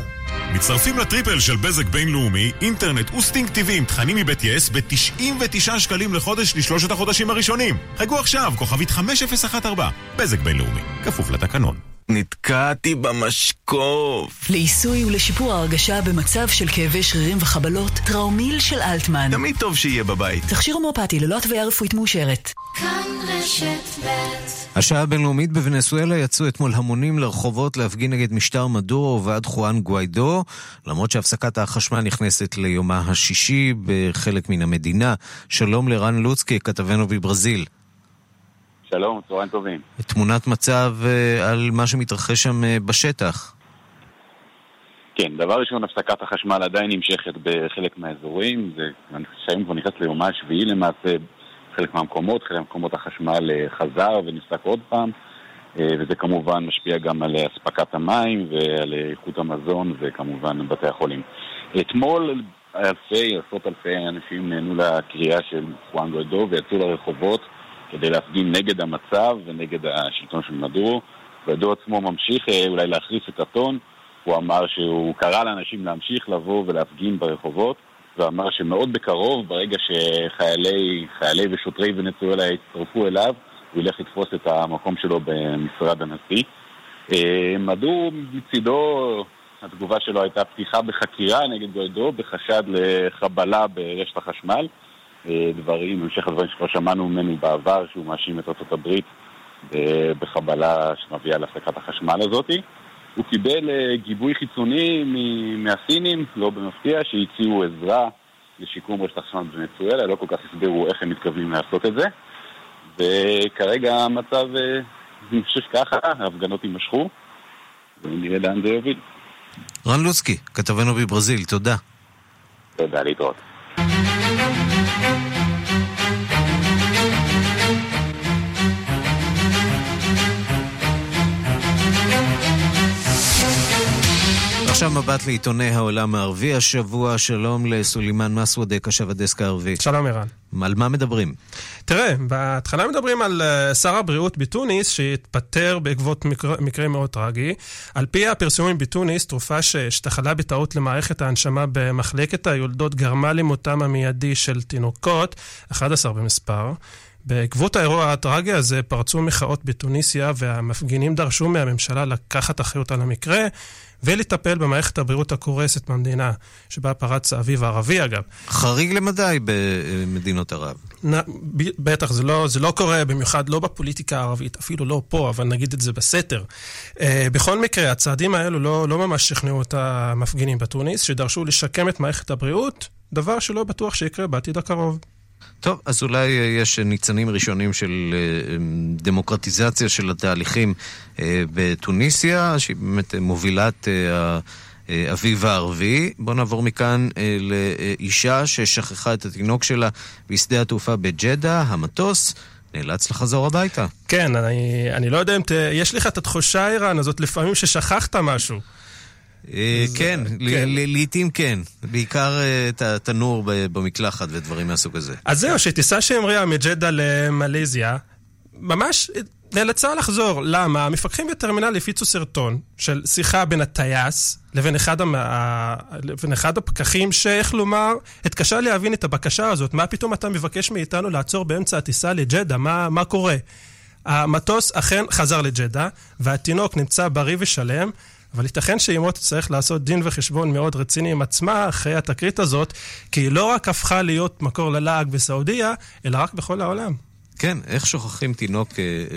מצטרפים לטריפל של בזק בינלאומי, אינטרנט וסטינג TV עם תכנים מבית יס ב-99 שקלים לחודש לשלושת החודשים הראשונים. חייגו עכשיו, כוכבית 5014, בזק בינלאומי, כפוף לתקנון. נתקעתי במשקוף. לעיסוי ולשיפור ההרגשה במצב של כאבי שרירים וחבלות, טראומיל של אלטמן. תמיד טוב שיהיה בבית. תכשיר הומאופתי ללא התוויה רפואית מאושרת. כאן רשת ב' השעה הבינלאומית בוונסואלה יצאו אתמול המונים לרחובות להפגין נגד משטר מדורו ובעד חואן גוויידו, למרות שהפסקת החשמל נכנסת ליומה השישי בחלק מן המדינה. שלום לרן לוצקי, כתבנו בברזיל. שלום, צהריים טובים. תמונת מצב uh, על מה שמתרחש שם uh, בשטח. כן, דבר ראשון, הפסקת החשמל עדיין נמשכת בחלק מהאזורים, זה שהיום כבר נכנס ליומה השביעי למעשה, חלק מהמקומות, חלק מהמקומות החשמל uh, חזר ונפסק עוד פעם, וזה כמובן משפיע גם על אספקת המים ועל איכות המזון וכמובן בתי החולים. אתמול אלפי, עשרות אלפי אנשים נהנו לקריאה של פואן גוידו ויצאו לרחובות כדי להפגין נגד המצב ונגד השלטון של מדורו. גוידו עצמו ממשיך אולי להחריף את הטון, הוא אמר שהוא קרא לאנשים להמשיך לבוא ולהפגין ברחובות, ואמר שמאוד בקרוב, ברגע שחיילי ושוטרי ונצואלה יצטרפו אליו, הוא ילך לתפוס את המקום שלו במשרד הנשיא. מדור מצידו התגובה שלו הייתה פתיחה בחקירה נגד גוידו בחשד לחבלה ברשת החשמל. אה, דברים, המשך הדברים שכבר שמענו ממנו בעבר, שהוא מאשים את ארה"ב בחבלה שמביאה להפסקת החשמל הזאת. הוא קיבל אה, גיבוי חיצוני מהסינים, לא במפתיע, שהציעו עזרה לשיקום רשת החשמל בוונצואלה, לא כל כך הסבירו איך הם מתכוונים לעשות את זה. וכרגע המצב *laughs* נמשך ככה, ההפגנות יימשכו, ונראה לאן זה יוביל. רן לוסקי, כתבנו בברזיל, תודה. תודה, להתראות. thank you עכשיו מבט לעיתוני העולם הערבי השבוע, שלום לסולימאן מסוודה, קשב הדסק הערבי. שלום ערן. על מה מדברים? תראה, בהתחלה מדברים על uh, שר הבריאות בתוניס שהתפטר בעקבות מקרה, מקרה מאוד טרגי. על פי הפרסומים בתוניס, תרופה שהשתחלה בטעות למערכת ההנשמה במחלקת היולדות גרמה למותם המיידי של תינוקות, 11 במספר. בעקבות האירוע הטרגי הזה פרצו מחאות בתוניסיה והמפגינים דרשו מהממשלה לקחת אחריות על המקרה ולטפל במערכת הבריאות הקורסת במדינה שבה פרץ האביב הערבי אגב. חריג למדי במדינות ערב. נ, ב, בטח, זה לא, זה לא קורה במיוחד לא בפוליטיקה הערבית, אפילו לא פה, אבל נגיד את זה בסתר. Uh, בכל מקרה, הצעדים האלו לא, לא ממש שכנעו את המפגינים בתוניס, שדרשו לשקם את מערכת הבריאות, דבר שלא בטוח שיקרה בעתיד הקרוב. טוב, אז אולי יש ניצנים ראשונים של דמוקרטיזציה של התהליכים בתוניסיה, שהיא באמת מובילת האביב הערבי. בואו נעבור מכאן לאישה ששכחה את התינוק שלה בשדה התעופה בג'דה, המטוס. נאלץ לחזור הביתה. כן, אני, אני לא יודע אם ת... יש לך את התחושה, ערן, הזאת לפעמים ששכחת משהו. כן, לעיתים כן. בעיקר את התנור במקלחת ודברים מהסוג הזה. אז זהו, שטיסה שהמריאה מג'דה למלזיה, ממש נאלצה לחזור. למה? המפקחים בטרמינל הפיצו סרטון של שיחה בין הטייס לבין אחד, המה... לבין אחד הפקחים, שאיך לומר, התקשה להבין את הבקשה הזאת. מה פתאום אתה מבקש מאיתנו לעצור באמצע הטיסה לג'דה? מה, מה קורה? המטוס אכן חזר לג'דה, והתינוק נמצא בריא ושלם. אבל ייתכן שאימו תצטרך לעשות דין וחשבון מאוד רציני עם עצמה אחרי התקרית הזאת, כי היא לא רק הפכה להיות מקור ללעג בסעודיה, אלא רק בכל העולם. כן, איך שוכחים תינוק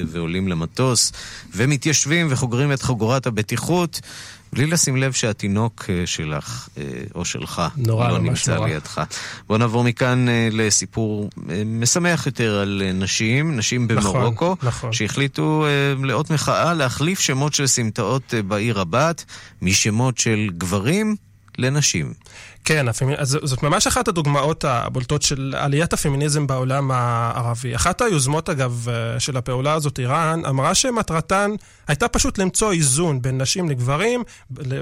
ועולים למטוס, ומתיישבים וחוגרים את חגורת הבטיחות, בלי לשים לב שהתינוק שלך, או שלך, נורא, לא נמצא נורא. לידך. בואו נעבור מכאן לסיפור משמח יותר על נשים, נשים נכון, במרוקו, נכון. שהחליטו לאות מחאה להחליף שמות של סמטאות בעיר הבת, משמות של גברים לנשים. כן, הפמי... אז זאת ממש אחת הדוגמאות הבולטות של עליית הפמיניזם בעולם הערבי. אחת היוזמות, אגב, של הפעולה הזאת, איראן, אמרה שמטרתן הייתה פשוט למצוא איזון בין נשים לגברים,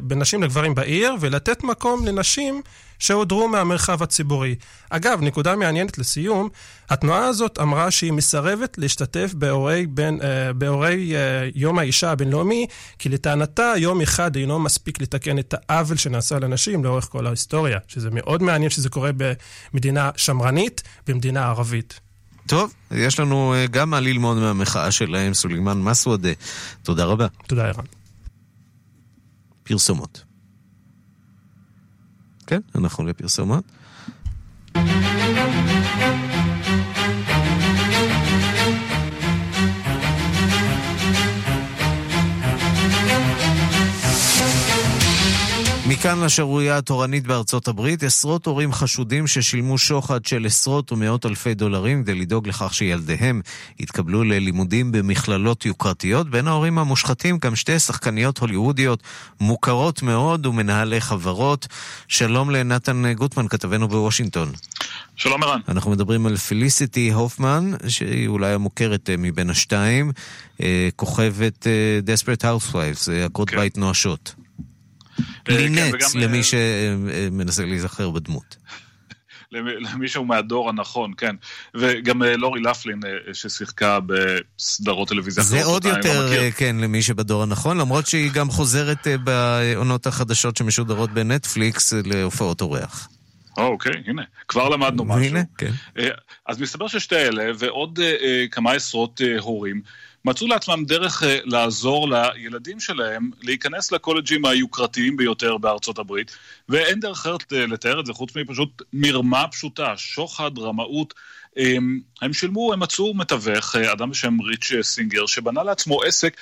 בין נשים לגברים בעיר, ולתת מקום לנשים שהודרו מהמרחב הציבורי. אגב, נקודה מעניינת לסיום, התנועה הזאת אמרה שהיא מסרבת להשתתף באירועי, בין, אה, באירועי אה, יום האישה הבינלאומי, כי לטענתה יום אחד אינו מספיק לתקן את העוול שנעשה לנשים לאורך כל ההיסטוריה, שזה מאוד מעניין שזה קורה במדינה שמרנית, במדינה ערבית. טוב, יש לנו אה, גם מה ללמוד מהמחאה שלהם, סולימאן מסוודה. תודה רבה. תודה, ערן. פרסומות. כן, אנחנו לפרסומות. מכאן לשערורייה התורנית בארצות הברית, עשרות הורים חשודים ששילמו שוחד של עשרות ומאות אלפי דולרים כדי לדאוג לכך שילדיהם יתקבלו ללימודים במכללות יוקרתיות. בין ההורים המושחתים גם שתי שחקניות הוליוודיות מוכרות מאוד ומנהלי חברות. שלום לנתן גוטמן, כתבנו בוושינגטון. שלום ערן. אנחנו מדברים על פליסיטי הופמן, שהיא אולי המוכרת אה, מבין השתיים, אה, כוכבת Desperate Housewives, עקרות בית נואשות. לינץ, למי שמנסה להיזכר בדמות. *laughs* למישהו מהדור הנכון, כן. וגם לורי לפלין ששיחקה בסדרות טלוויזיה. זה עוד יותר, כן, למי שבדור הנכון, למרות שהיא גם חוזרת בעונות החדשות שמשודרות בנטפליקס להופעות אורח. אוקיי, הנה, כבר למדנו משהו. הנה, כן. אז מסתבר ששתי אלה ועוד כמה עשרות הורים מצאו לעצמם דרך אה, לעזור לילדים שלהם להיכנס לקולג'ים היוקרתיים ביותר בארצות הברית, ואין דרך אחרת אה, לתאר את זה חוץ מפשוט מרמה פשוטה, שוחד, רמאות. הם שילמו, הם מצאו מתווך, אה, אדם בשם ריץ' סינגר, שבנה לעצמו עסק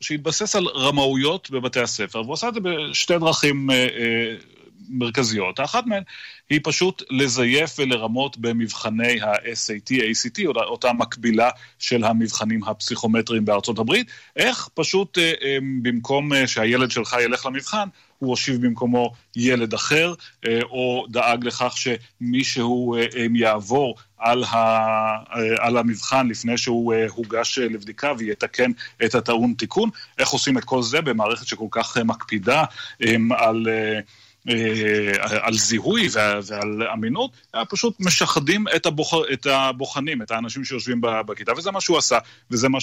שהתבסס על רמאויות בבתי הספר, והוא עשה את זה בשתי דרכים מרכזיות. האחת מהן היא פשוט לזייף ולרמות במבחני ה-SAT, ACT, אותה מקבילה של המבחנים הפסיכומטריים בארצות הברית. איך פשוט במקום שהילד שלך ילך למבחן, הוא הושיב במקומו ילד אחר, אה, או דאג לכך שמישהו אה, אה, יעבור על, ה, על המבחן לפני שהוא הוגש לבדיקה ויתקן את הטעון תיקון. איך עושים את כל זה במערכת שכל כך מקפידה על... על זיהוי ועל אמינות, היה פשוט משחדים את, הבוח, את הבוחנים, את האנשים שיושבים בכיתה, וזה מה שהוא עשה, וזה מה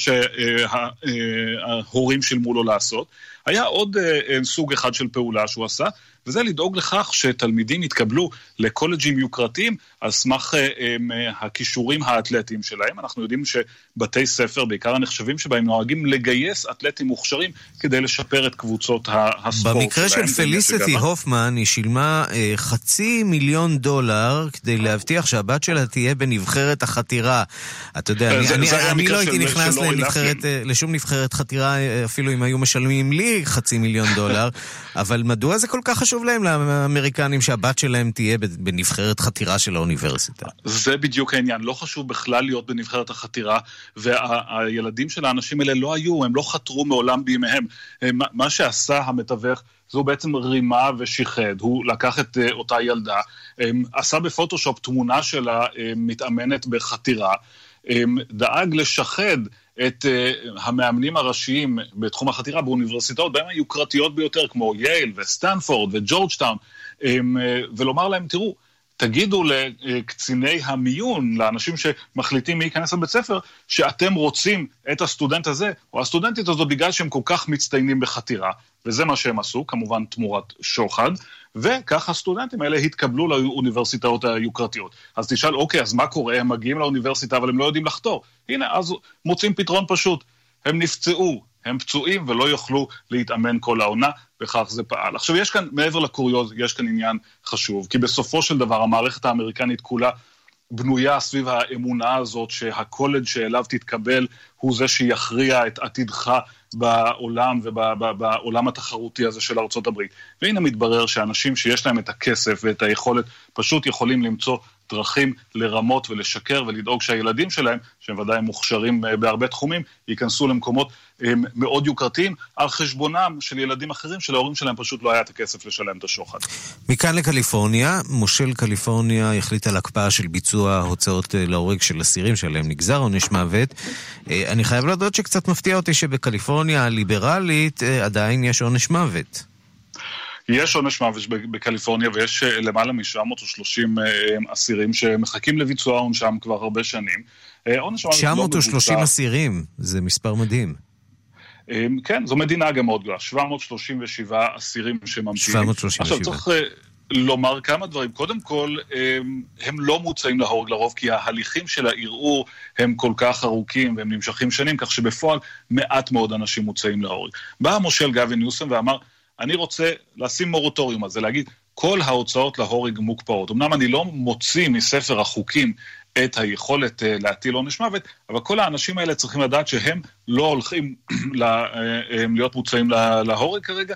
שההורים שילמו לו לעשות. היה עוד סוג אחד של פעולה שהוא עשה, וזה לדאוג לכך שתלמידים יתקבלו לקולג'ים יוקרתיים על סמך אה, אה, הכישורים האתלטיים שלהם. אנחנו יודעים שבתי ספר, בעיקר הנחשבים שבהם, נוהגים לגייס אתלטים מוכשרים כדי לשפר את קבוצות הספורט במקרה שלהם. של פליסיטי הופמן, היא שילמה אה, חצי מיליון דולר כדי להבטיח שהבת שלה תהיה בנבחרת החתירה. אתה יודע, אני, זה- אני, זה אני לא הייתי נכנס לנבחרת. אה, לשום נבחרת חתירה, אה, אפילו אם היו משלמים לי חצי מיליון דולר, *laughs* אבל מדוע זה כל כך חשוב להם, לאמריקנים, שהבת שלהם תהיה בנבחרת חתירה של האוניברסיטה? זה בדיוק העניין, לא חשוב בכלל להיות בנבחרת החתירה, והילדים של האנשים האלה לא היו, הם לא חתרו מעולם בימיהם. הם- מה שעשה המתווך הוא בעצם רימה ושיחד, הוא לקח את אה, אותה ילדה, הם, עשה בפוטושופ תמונה שלה אה, מתאמנת בחתירה, הם, דאג לשחד את אה, המאמנים הראשיים בתחום החתירה באוניברסיטאות, בהם היוקרתיות ביותר, כמו יייל וסטנפורד וג'ורג'טאון, אממ, אה, ולומר להם, תראו, תגידו לקציני המיון, לאנשים שמחליטים מי ייכנס לבית ספר, שאתם רוצים את הסטודנט הזה או הסטודנטית הזו בגלל שהם כל כך מצטיינים בחתירה, וזה מה שהם עשו, כמובן תמורת שוחד, וכך הסטודנטים האלה התקבלו לאוניברסיטאות היוקרתיות. אז תשאל, אוקיי, אז מה קורה? הם מגיעים לאוניברסיטה אבל הם לא יודעים לחתור. הנה, אז מוצאים פתרון פשוט. הם נפצעו, הם פצועים ולא יוכלו להתאמן כל העונה, וכך זה פעל. עכשיו, יש כאן, מעבר לקוריוז, יש כאן עניין חשוב, כי בסופו של דבר המערכת האמריקנית כולה בנויה סביב האמונה הזאת שהקולג' שאליו תתקבל הוא זה שיכריע את עתידך בעולם ובעולם התחרותי הזה של הברית. והנה מתברר שאנשים שיש להם את הכסף ואת היכולת פשוט יכולים למצוא דרכים לרמות ולשקר ולדאוג שהילדים שלהם, שהם ודאי מוכשרים אה, בהרבה תחומים, ייכנסו למקומות אה, מאוד יוקרתיים על חשבונם של ילדים אחרים שלהורים שלהם פשוט לא היה את הכסף לשלם את השוחד. מכאן לקליפורניה, מושל קליפורניה החליט על הקפאה של ביצוע הוצאות אה, להורג של אסירים שעליהם נגזר עונש מוות. אני חייב להודות שקצת מפתיע אותי שבקליפורניה הליברלית עדיין יש עונש מוות. יש עונש מוות בקליפורניה ויש אה, למעלה מ-930 אסירים שמחכים לביצוע עונשם כבר הרבה שנים. אה, עונש המוות לא 930 מבוצע. אסירים, זה מספר מדהים. אה, כן, זו מדינה גם מאוד גדולה, 737 אסירים שממתינים. 737. עכשיו צריך אה, לומר כמה דברים. קודם כל, אה, הם לא מוצאים להורג לרוב, כי ההליכים של הערעור הם כל כך ארוכים והם נמשכים שנים, כך שבפועל מעט מאוד אנשים מוצאים להורג. בא המושל גבי ניוסם ואמר, אני רוצה לשים מורטוריום על זה, להגיד, כל ההוצאות להורג מוקפאות. אמנם אני לא מוציא מספר החוקים את היכולת uh, להטיל עונש מוות, אבל כל האנשים האלה צריכים לדעת שהם לא הולכים *clears throat* לה, uh, להיות מוצאים לה, להורג כרגע,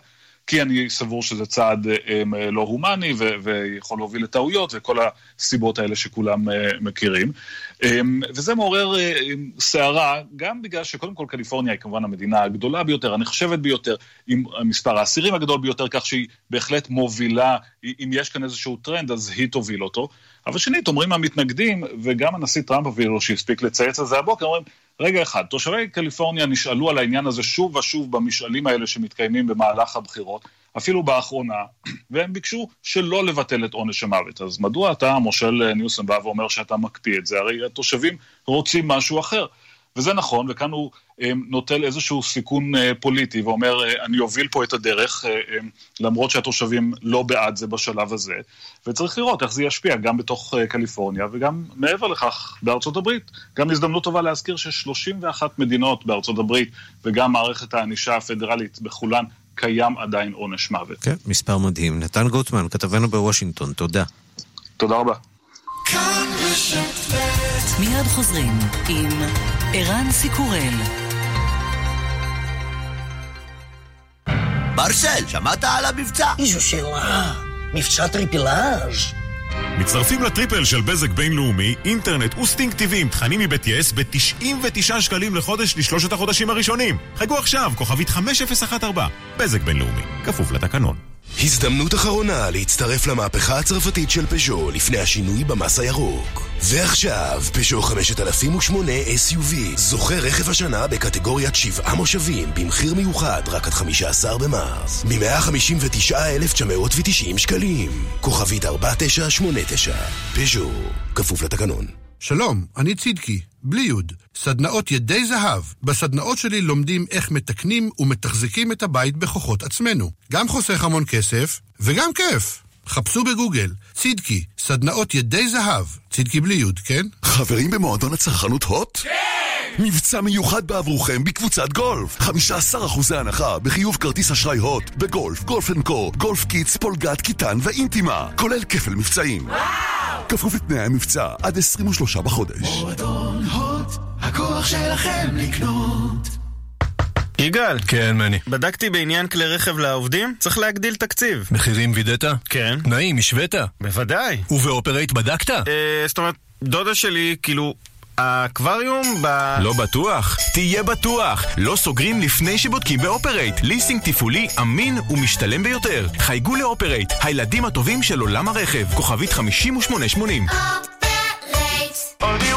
כי אני סבור שזה צעד um, לא הומני ויכול להוביל לטעויות וכל הסיבות האלה שכולם אה, מכירים. אממ, וזה מעורר סערה, גם בגלל שקודם כל קליפורניה היא כמובן המדינה הגדולה ביותר, הנחשבת ביותר, עם מספר האסירים הגדול ביותר, כך שהיא בהחלט מובילה, אם יש כאן איזשהו טרנד אז היא תוביל אותו. אבל שנית, אומרים המתנגדים, וגם הנשיא טראמפ אפילו שהספיק לצייץ על זה הבוקר, אומרים, רגע אחד, תושבי קליפורניה נשאלו על העניין הזה שוב ושוב במשאלים האלה שמתקיימים במהלך הבחירות, אפילו באחרונה, *clears throat* והם ביקשו שלא לבטל את עונש המוות. אז מדוע אתה, מושל ניוסם, בא ואומר שאתה מקפיא את זה? הרי התושבים רוצים משהו אחר. וזה נכון, וכאן הוא אה, נוטל איזשהו סיכון אה, פוליטי ואומר, אה, אני אוביל פה את הדרך, למרות שהתושבים לא בעד זה בשלב הזה, וצריך לראות איך זה ישפיע גם בתוך קליפורניה וגם מעבר לכך בארצות הברית. גם הזדמנות טובה להזכיר ש-31 מדינות בארצות הברית וגם מערכת הענישה הפדרלית בכולן קיים עדיין עונש מוות. כן, מספר מדהים. נתן גוטמן, כתבנו בוושינגטון, תודה. תודה רבה. מיד חוזרים עם ערן סיקורל. מרסל, שמעת על המבצע? איזו שאלה. מבצע טריפילאז'. מצטרפים לטריפל של בזק בינלאומי, אינטרנט וסטינג TV עם תכנים מבית יס ב-99 שקלים לחודש לשלושת החודשים הראשונים. חייגו עכשיו, כוכבית 5014, בזק בינלאומי, כפוף לתקנון. הזדמנות אחרונה להצטרף למהפכה הצרפתית של פז'ו לפני השינוי במס הירוק. ועכשיו, פז'ו 5008 SUV זוכה רכב השנה בקטגוריית שבעה מושבים במחיר מיוחד רק עד 15 במרס. מ-159,990 שקלים. כוכבית 4989. פז'ו, כפוף לתקנון. שלום, אני צידקי, בלי יוד. סדנאות ידי זהב. בסדנאות שלי לומדים איך מתקנים ומתחזקים את הבית בכוחות עצמנו. גם חוסך המון כסף, וגם כיף. חפשו בגוגל, צידקי, סדנאות ידי זהב. צידקי בלי יוד, כן? חברים במועדון הצרכנות הוט? כן! מבצע מיוחד בעבורכם בקבוצת גולף 15% הנחה בחיוב כרטיס אשראי הוט בגולף, גולף אנד קו, גולף קידס, פולגת, כיתן ואינטימה כולל כפל מבצעים וואו! כפוף לתנאי המבצע עד 23 בחודש מועדון הוט, הכוח שלכם לקנות. יגאל. כן, מני. בדקתי בעניין כלי רכב לעובדים, צריך להגדיל תקציב. מחירים וידאת? כן. תנאים, השווית? בוודאי. ובאופרייט בדקת? אה, זאת אומרת, דודה שלי, כאילו, האקווריום ב... לא בטוח? תהיה בטוח! לא סוגרים לפני שבודקים באופרייט. ליסינג תפעולי אמין ומשתלם ביותר. חייגו לאופרייט, הילדים הטובים של עולם הרכב. כוכבית 5880. אני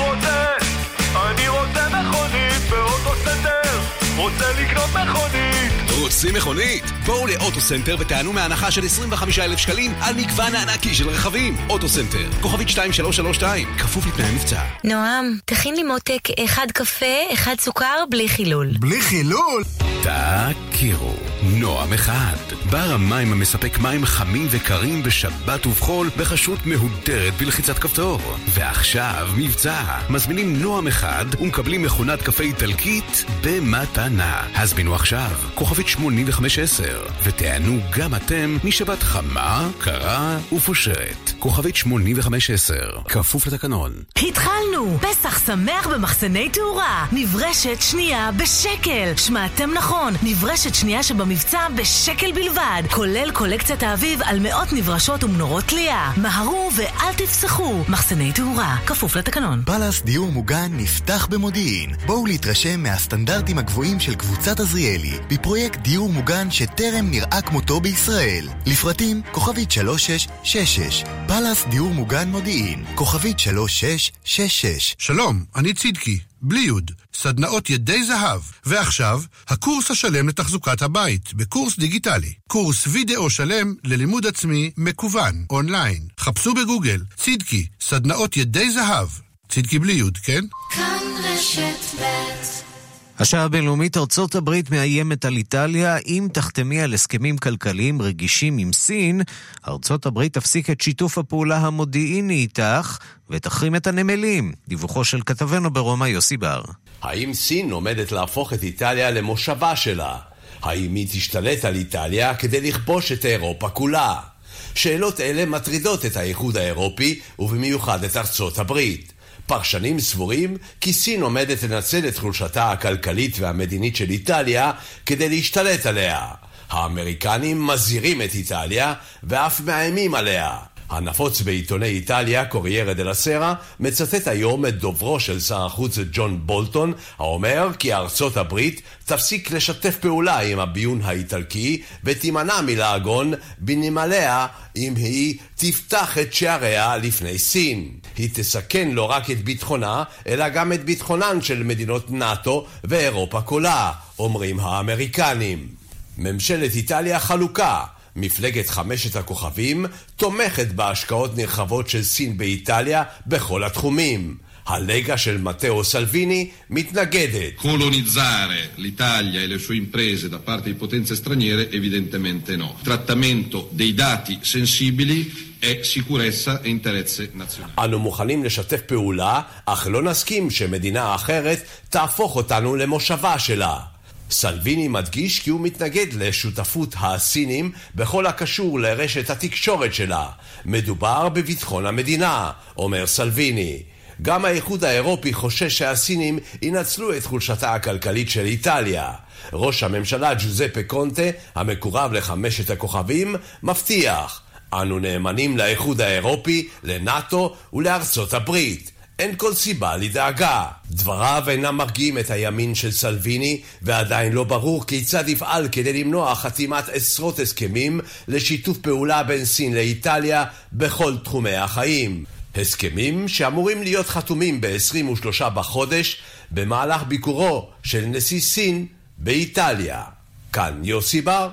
רוצים מכונית? בואו לאוטוסנטר וטענו מהנחה של 25,000 שקלים על מגוון הענקי של רכבים. אוטוסנטר, כוכבית 2332, כפוף לתנאי המבצע. נועם, תכין לי מותק אחד קפה, אחד סוכר, בלי חילול. בלי חילול? תכירו, נועם אחד, בר המים המספק מים חמים וקרים בשבת ובחול בכשרות מהודרת בלחיצת כפתור. ועכשיו מבצע, מזמינים נועם אחד ומקבלים מכונת קפה איטלקית במתנה. הזמינו עכשיו, כוכבית 8510, ותענו גם אתם משבת חמה, קרה ופושרת. כוכבית 8510, כפוף לתקנון. התחלנו! פסח שמח במחסני תאורה. נברשת שנייה בשקל. שמעתם נכון, נברשת שנייה שבמבצע בשקל בלבד. כולל קולקציית האביב על מאות נברשות ומנורות תלייה. מהרו ואל תפסחו. מחסני תאורה, כפוף לתקנון. פלאס דיור מוגן נפתח במודיעין. בואו להתרשם מהסטנדרטים הגבוהים של קבוצת עזריאלי, בפרויקט דיור מוגן שטרם נראה כמותו בישראל. לפרטים, כוכבית 3666. פלאס דיור מוגן מודיעין, כוכבית 3666. שלום, אני צידקי, בלי יוד. סדנאות ידי זהב. ועכשיו, הקורס השלם לתחזוקת הבית, בקורס דיגיטלי. קורס וידאו שלם ללימוד עצמי מקוון, אונליין. חפשו בגוגל, צידקי, סדנאות ידי זהב. צידקי בלי יוד, כן? כאן רשת ב' השעה הבינלאומית ארצות הברית מאיימת על איטליה אם תחתמי על הסכמים כלכליים רגישים עם סין, ארצות הברית תפסיק את שיתוף הפעולה המודיעיני איתך ותחרים את הנמלים. דיווחו של כתבנו ברומא יוסי בר. האם סין עומדת להפוך את איטליה למושבה שלה? האם היא תשתלט על איטליה כדי לכבוש את אירופה כולה? שאלות אלה מטרידות את האיחוד האירופי ובמיוחד את ארצות הברית. פרשנים סבורים כי סין עומדת לנצל את חולשתה הכלכלית והמדינית של איטליה כדי להשתלט עליה. האמריקנים מזהירים את איטליה ואף מאיימים עליה. הנפוץ בעיתוני איטליה, קוריירה דה לסרה, מצטט היום את דוברו של שר החוץ ג'ון בולטון, האומר כי ארצות הברית תפסיק לשתף פעולה עם הביון האיטלקי ותימנע מלעגון בנמליה אם היא תפתח את שעריה לפני סין. היא תסכן לא רק את ביטחונה, אלא גם את ביטחונן של מדינות נאט"ו ואירופה כולה, אומרים האמריקנים. ממשלת איטליה חלוקה. מפלגת חמשת הכוכבים תומכת בהשקעות נרחבות של סין באיטליה בכל התחומים. הלגה של מתאו סלוויני מתנגדת. Colonizzare l'Italia e le sue imprese da parte di potenze straniere evidentemente no. Trattamento dei dati sensibili e nazionale. אנו מוכנים לשתף פעולה, אך לא נסכים שמדינה אחרת תהפוך אותנו למושבה שלה. סלוויני מדגיש כי הוא מתנגד לשותפות הסינים בכל הקשור לרשת התקשורת שלה. מדובר בביטחון המדינה, אומר סלוויני. גם האיחוד האירופי חושש שהסינים ינצלו את חולשתה הכלכלית של איטליה. ראש הממשלה ג'וזפה קונטה, המקורב לחמשת הכוכבים, מבטיח אנו נאמנים לאיחוד האירופי, לנאט"ו ולארצות הברית. אין כל סיבה לדאגה. דבריו אינם מרגיעים את הימין של סלוויני, ועדיין לא ברור כיצד יפעל כדי למנוע חתימת עשרות הסכמים לשיתוף פעולה בין סין לאיטליה בכל תחומי החיים. הסכמים שאמורים להיות חתומים ב-23 בחודש במהלך ביקורו של נשיא סין באיטליה. כאן יוסי בר,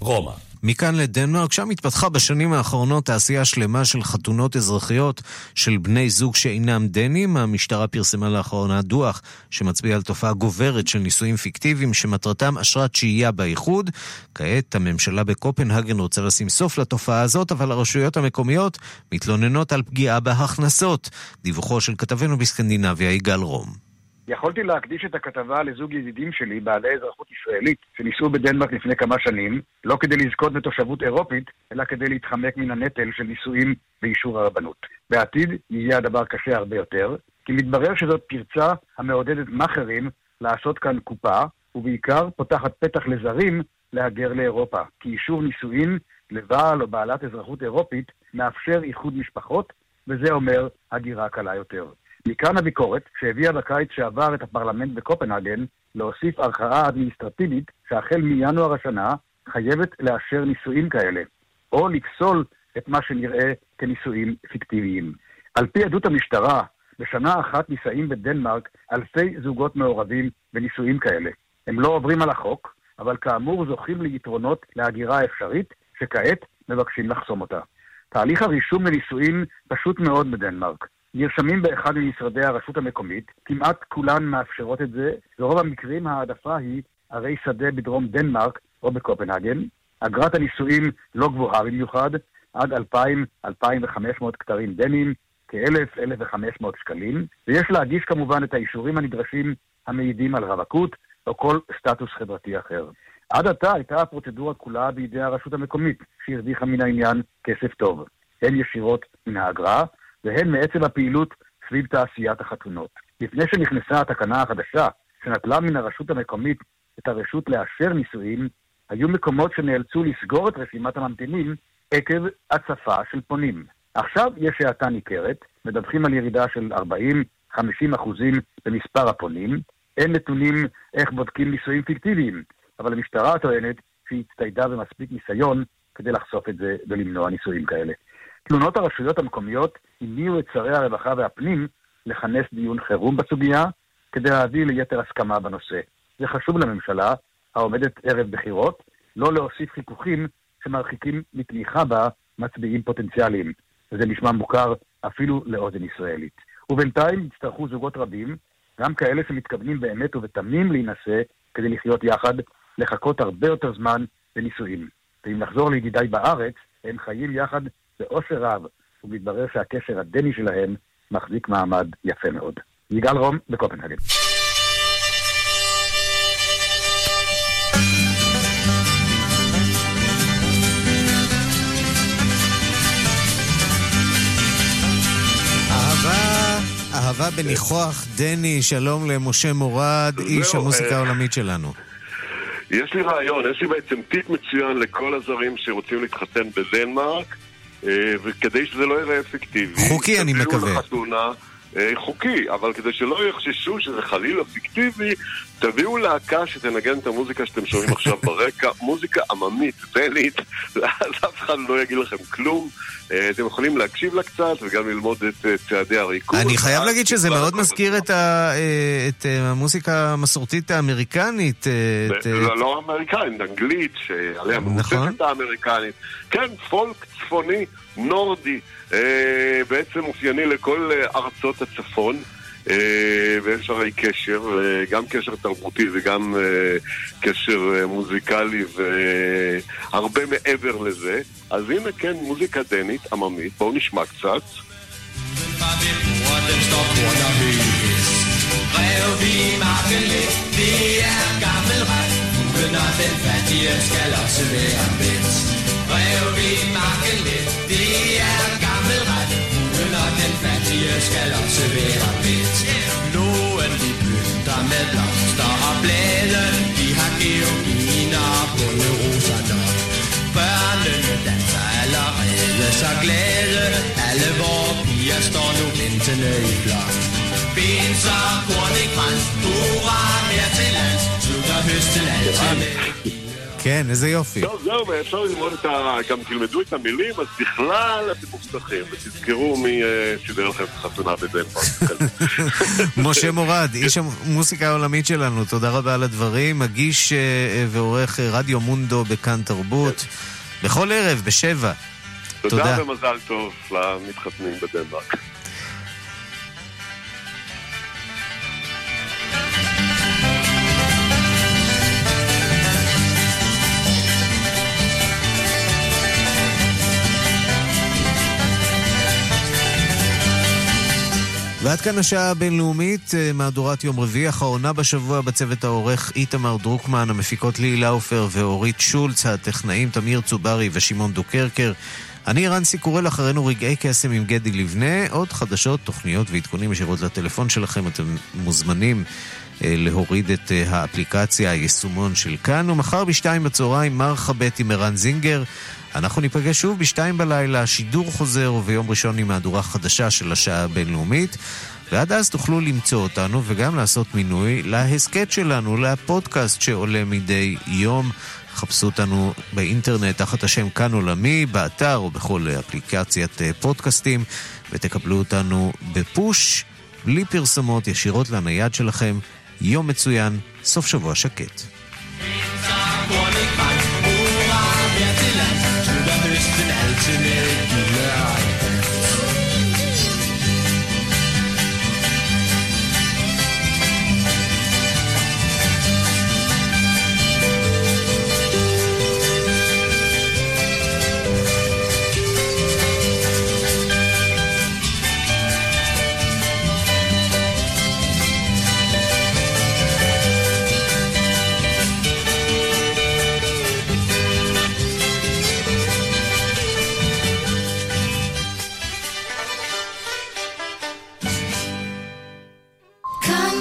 רומא. מכאן לדנמרק, שם התפתחה בשנים האחרונות תעשייה שלמה של חתונות אזרחיות של בני זוג שאינם דנים. המשטרה פרסמה לאחרונה דוח שמצביע על תופעה גוברת של נישואים פיקטיביים שמטרתם אשרת שהייה באיחוד. כעת הממשלה בקופנהגן רוצה לשים סוף לתופעה הזאת, אבל הרשויות המקומיות מתלוננות על פגיעה בהכנסות. דיווחו של כתבנו בסקנדינביה, יגאל רום. יכולתי להקדיש את הכתבה לזוג ידידים שלי, בעלי אזרחות ישראלית, שניסו בדנמרק לפני כמה שנים, לא כדי לזכות בתושבות אירופית, אלא כדי להתחמק מן הנטל של נישואים באישור הרבנות. בעתיד יהיה הדבר קשה הרבה יותר, כי מתברר שזאת פרצה המעודדת מאכערים לעשות כאן קופה, ובעיקר פותחת פתח לזרים להגר לאירופה, כי אישור נישואין לבעל או בעלת אזרחות אירופית מאפשר איחוד משפחות, וזה אומר הגירה קלה יותר. מכאן הביקורת שהביאה בקיץ שעבר את הפרלמנט בקופנהגן להוסיף ערכאה אדמיניסטרטיבית שהחל מינואר השנה חייבת לאשר נישואים כאלה, או לפסול את מה שנראה כנישואים פיקטיביים. על פי עדות המשטרה, בשנה אחת נישאים בדנמרק אלפי זוגות מעורבים בנישואים כאלה. הם לא עוברים על החוק, אבל כאמור זוכים ליתרונות להגירה אפשרית, שכעת מבקשים לחסום אותה. תהליך הרישום לנישואים פשוט מאוד בדנמרק. נרשמים באחד ממשרדי הרשות המקומית, כמעט כולן מאפשרות את זה, ברוב המקרים העדפה היא ערי שדה בדרום דנמרק או בקופנהגן. אגרת הנישואים לא גבוהה במיוחד, עד 2,000-2,500 כתרים דנים, כ-1,000-1,500 שקלים, ויש להגיש כמובן את האישורים הנדרשים המעידים על רווקות או כל סטטוס חברתי אחר. עד עתה הייתה הפרוצדורה כולה בידי הרשות המקומית, שהרוויחה מן העניין כסף טוב, הן ישירות מן האגרה, והן מעצם הפעילות סביב תעשיית החתונות. לפני שנכנסה התקנה החדשה, שנטלה מן הרשות המקומית את הרשות לאשר נישואים, היו מקומות שנאלצו לסגור את רשימת הממתינים עקב הצפה של פונים. עכשיו יש האטה ניכרת, מדווחים על ירידה של 40-50 אחוזים במספר הפונים. אין נתונים איך בודקים נישואים פיקטיביים, אבל המשטרה טוענת שהיא הצטיידה במספיק ניסיון כדי לחשוף את זה ולמנוע נישואים כאלה. תלונות הרשויות המקומיות הניעו את שרי הרווחה והפנים לכנס דיון חירום בסוגיה, כדי להביא ליתר הסכמה בנושא. זה חשוב לממשלה, העומדת ערב בחירות, לא להוסיף חיכוכים שמרחיקים מתמיכה בה מצביעים פוטנציאליים. וזה נשמע מוכר אפילו לאוזן ישראלית. ובינתיים יצטרכו זוגות רבים, גם כאלה שמתכוונים באמת ובתמים להינשא כדי לחיות יחד, לחכות הרבה יותר זמן לנישואים. ואם נחזור לידידיי בארץ, הם חיים יחד באושר רב, ומתברר שהקשר הדני שלהם מחזיק מעמד יפה מאוד. יגאל רום בקופנהגן. אהבה בניחוח דני, שלום למשה מורד, איש המוסיקה אה, העולמית שלנו. יש לי רעיון, יש לי בעצם טיפ מצוין לכל הזרים שרוצים להתחתן בדנמרק, וכדי שזה לא יראה אפקטיבי. חוקי, אני מקווה. תביאו לחתונה אה, חוקי, אבל כדי שלא יחששו שזה חלילה פיקטיבי, תביאו להקה שתנגן את המוזיקה שאתם שומעים עכשיו *laughs* ברקע, מוזיקה עממית, דנית, אז אף אחד לא יגיד לכם כלום. אה, אתם יכולים להקשיב לה קצת וגם ללמוד את אה, צעדי הריקוד. אני חייב להגיד שזה מאוד מזכיר את, ה, אה, את המוזיקה המסורתית האמריקנית. את, זה לא אמריקנית, אנגלית, שעליה נכון. מבוססת האמריקנית. כן, פולק צפוני, נורדי, בעצם אופייני לכל ארצות הצפון. אה, ויש הרי קשר, אה, גם קשר תרבותי וגם אה, קשר אה, מוזיקלי והרבה מעבר לזה. אז הנה כן, מוזיקה דנית, עממית, בואו nishma קצת. Rev vi marken lidt, det er gammel ret. Rev vi marken lidt, det er gammel ret. Hunden og den fattige skal også være bedt. Nogen de pynter med blomster og blade. De har georginer og bunde roser nok. Børnene danser allerede så glade. Alle vores piger står nu ventende i blok. Ben så korn i krans, hurra her til lands. Slutter høsten altid med כן, איזה יופי. טוב, זהו, ואפשר ללמוד את ה... גם תלמדו את המילים, אז בכלל אתם מובטחים, ותזכרו מי אה, סידר לכם את החתונה בדנמרק. *laughs* משה מורד, איש המוסיקה העולמית שלנו, תודה רבה על הדברים. מגיש אה, אה, ועורך רדיו מונדו בכאן תרבות, בכל ערב, בשבע. תודה ומזל טוב למתחתנים בדנמרק. ועד כאן השעה הבינלאומית, אה, מהדורת יום רביעי, אחרונה בשבוע בצוות העורך איתמר דרוקמן, המפיקות ליהי לאופר ואורית שולץ, הטכנאים תמיר צוברי ושמעון דוקרקר. אני רנסי קורל אחרינו רגעי קסם עם גדי לבנה, עוד חדשות, תוכניות ועדכונים ישירות לטלפון שלכם, אתם מוזמנים להוריד את אה, האפליקציה, היישומון של כאן, ומחר בשתיים בצהריים מרחבת עם ערן זינגר. אנחנו ניפגש שוב בשתיים בלילה, שידור חוזר, וביום ראשון עם מהדורה חדשה של השעה הבינלאומית. ועד אז תוכלו למצוא אותנו וגם לעשות מינוי להסכת שלנו, לפודקאסט שעולה מדי יום. חפשו אותנו באינטרנט תחת השם כאן עולמי, באתר או בכל אפליקציית אה, פודקאסטים, ותקבלו אותנו בפוש, בלי פרסומות, ישירות לנייד שלכם. יום מצוין, סוף שבוע שקט. korn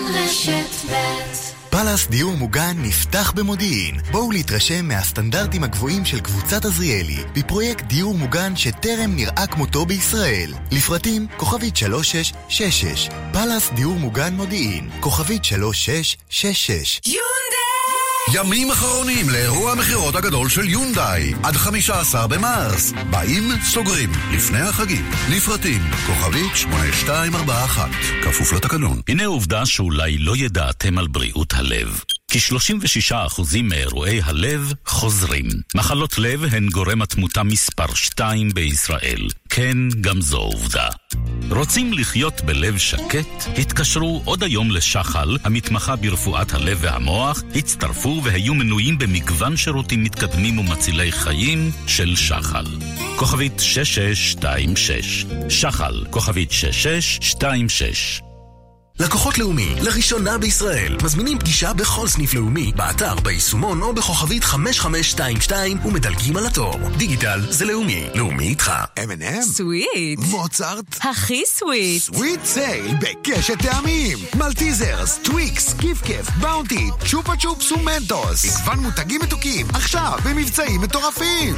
רשת ב' פאלאס דיור מוגן נפתח במודיעין. בואו להתרשם מהסטנדרטים הגבוהים של קבוצת עזריאלי, בפרויקט דיור מוגן שטרם נראה כמותו בישראל. לפרטים, כוכבית 3666. פאלאס דיור מוגן מודיעין, כוכבית 3666. ימים אחרונים לאירוע המכירות הגדול של יונדאי עד 15 במרס. באים, סוגרים, לפני החגים. לפרטים, כוכבית 8241, כפוף לתקנון. הנה עובדה שאולי לא ידעתם על בריאות הלב. כ-36% מאירועי הלב חוזרים. מחלות לב הן גורם התמותה מספר 2 בישראל. כן, גם זו עובדה. רוצים לחיות בלב שקט? התקשרו עוד היום לשחל, המתמחה ברפואת הלב והמוח, הצטרפו והיו מנויים במגוון שירותים מתקדמים ומצילי חיים של שחל. כוכבית 6626. שחל, כוכבית 6626. לקוחות לאומי, לראשונה בישראל, מזמינים פגישה בכל סניף לאומי, באתר, ביישומון או בכוכבית 5522 ומדלגים על התור. דיגיטל זה לאומי, לאומי איתך. M&M? Sweet. מוצרט? הכי sweet. Sweet sale בקשת טעמים. מלטיזרס, טוויקס, כיף כף, באונטי, צ'ופה צ'ופס ומנטוס. מגוון מותגים מתוקים, עכשיו במבצעים מטורפים.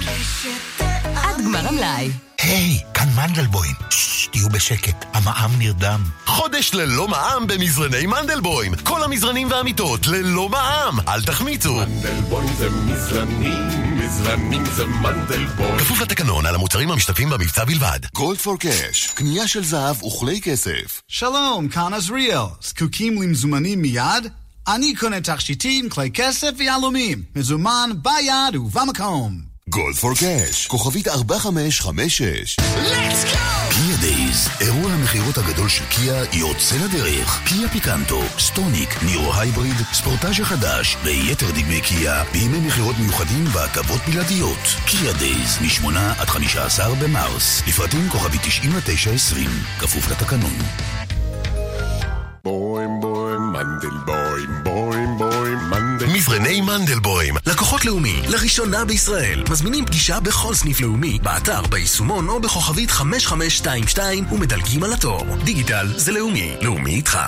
עד גמר המלאי. היי, כאן מנדלבוים. ששש, תהיו בשקט, המע"מ נרדם. חודש ללא מע"מ במזרני מנדלבוים. כל המזרנים והמיטות ללא מע"מ. אל תחמיצו. מנדלבוים זה מזרנים, מזרנים זה מנדלבוים. כפוף לתקנון על המוצרים המשתתפים במבצע בלבד. גולד פור קאש, קנייה של זהב וכלי כסף. שלום, כאן עזריאל. זקוקים למזומנים מיד? אני קונה תכשיטים, כלי כסף ויהלומים. מזומן ביד ובמקום. Gold for Cash, כוכבית 4556. קיה Days, אירוע המכירות הגדול של קיה יוצא לדרך. קיה פיקנטו, סטוניק, נירו Hybrid, ספורטאז' החדש, ויתר דגמי קיה, בימי מכירות מיוחדים והטבות בלעדיות. קיה Days, מ-8 עד 15 במרס. לפרטים כוכבית 9920, כפוף לתקנון. בוים בוים מנדלבוים בוים בוים מנדל מפרני מנדלבוים, לקוחות לאומי, לראשונה בישראל. מזמינים פגישה בכל סניף לאומי, באתר, ביישומון או בכוכבית 5522 ומדלגים על התור. דיגיטל זה לאומי, לאומי איתך.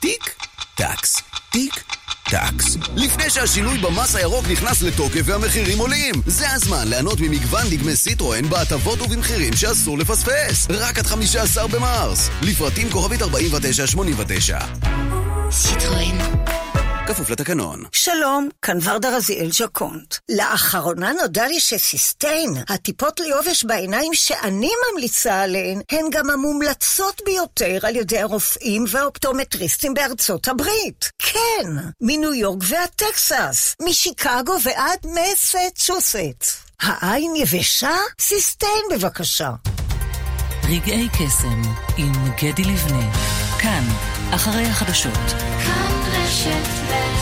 טיק, טקס, טיק, טקס. לפני שהשינוי במס הירוק נכנס לתוקף והמחירים עולים, זה הזמן ליהנות ממגוון דגמי סיטרואן בהטבות ובמחירים שאסור לפספס. רק עד 15 במרס. לפרטים כוכבית 4989. סיטרואן. כפוף לתקנון. שלום, כאן ורדה רזיאל ז'קונט. לאחרונה נודע לי ש Systane, הטיפות ליובש בעיניים שאני ממליצה עליהן, הן גם המומלצות ביותר על ידי הרופאים והאופטומטריסטים בארצות הברית. כן, מניו יורק ועד טקסס, משיקגו ועד מסצ'וסט. העין יבשה? Systane בבקשה. רגעי קסם עם גדי לבנה, כאן, אחרי החדשות. כאן worship them.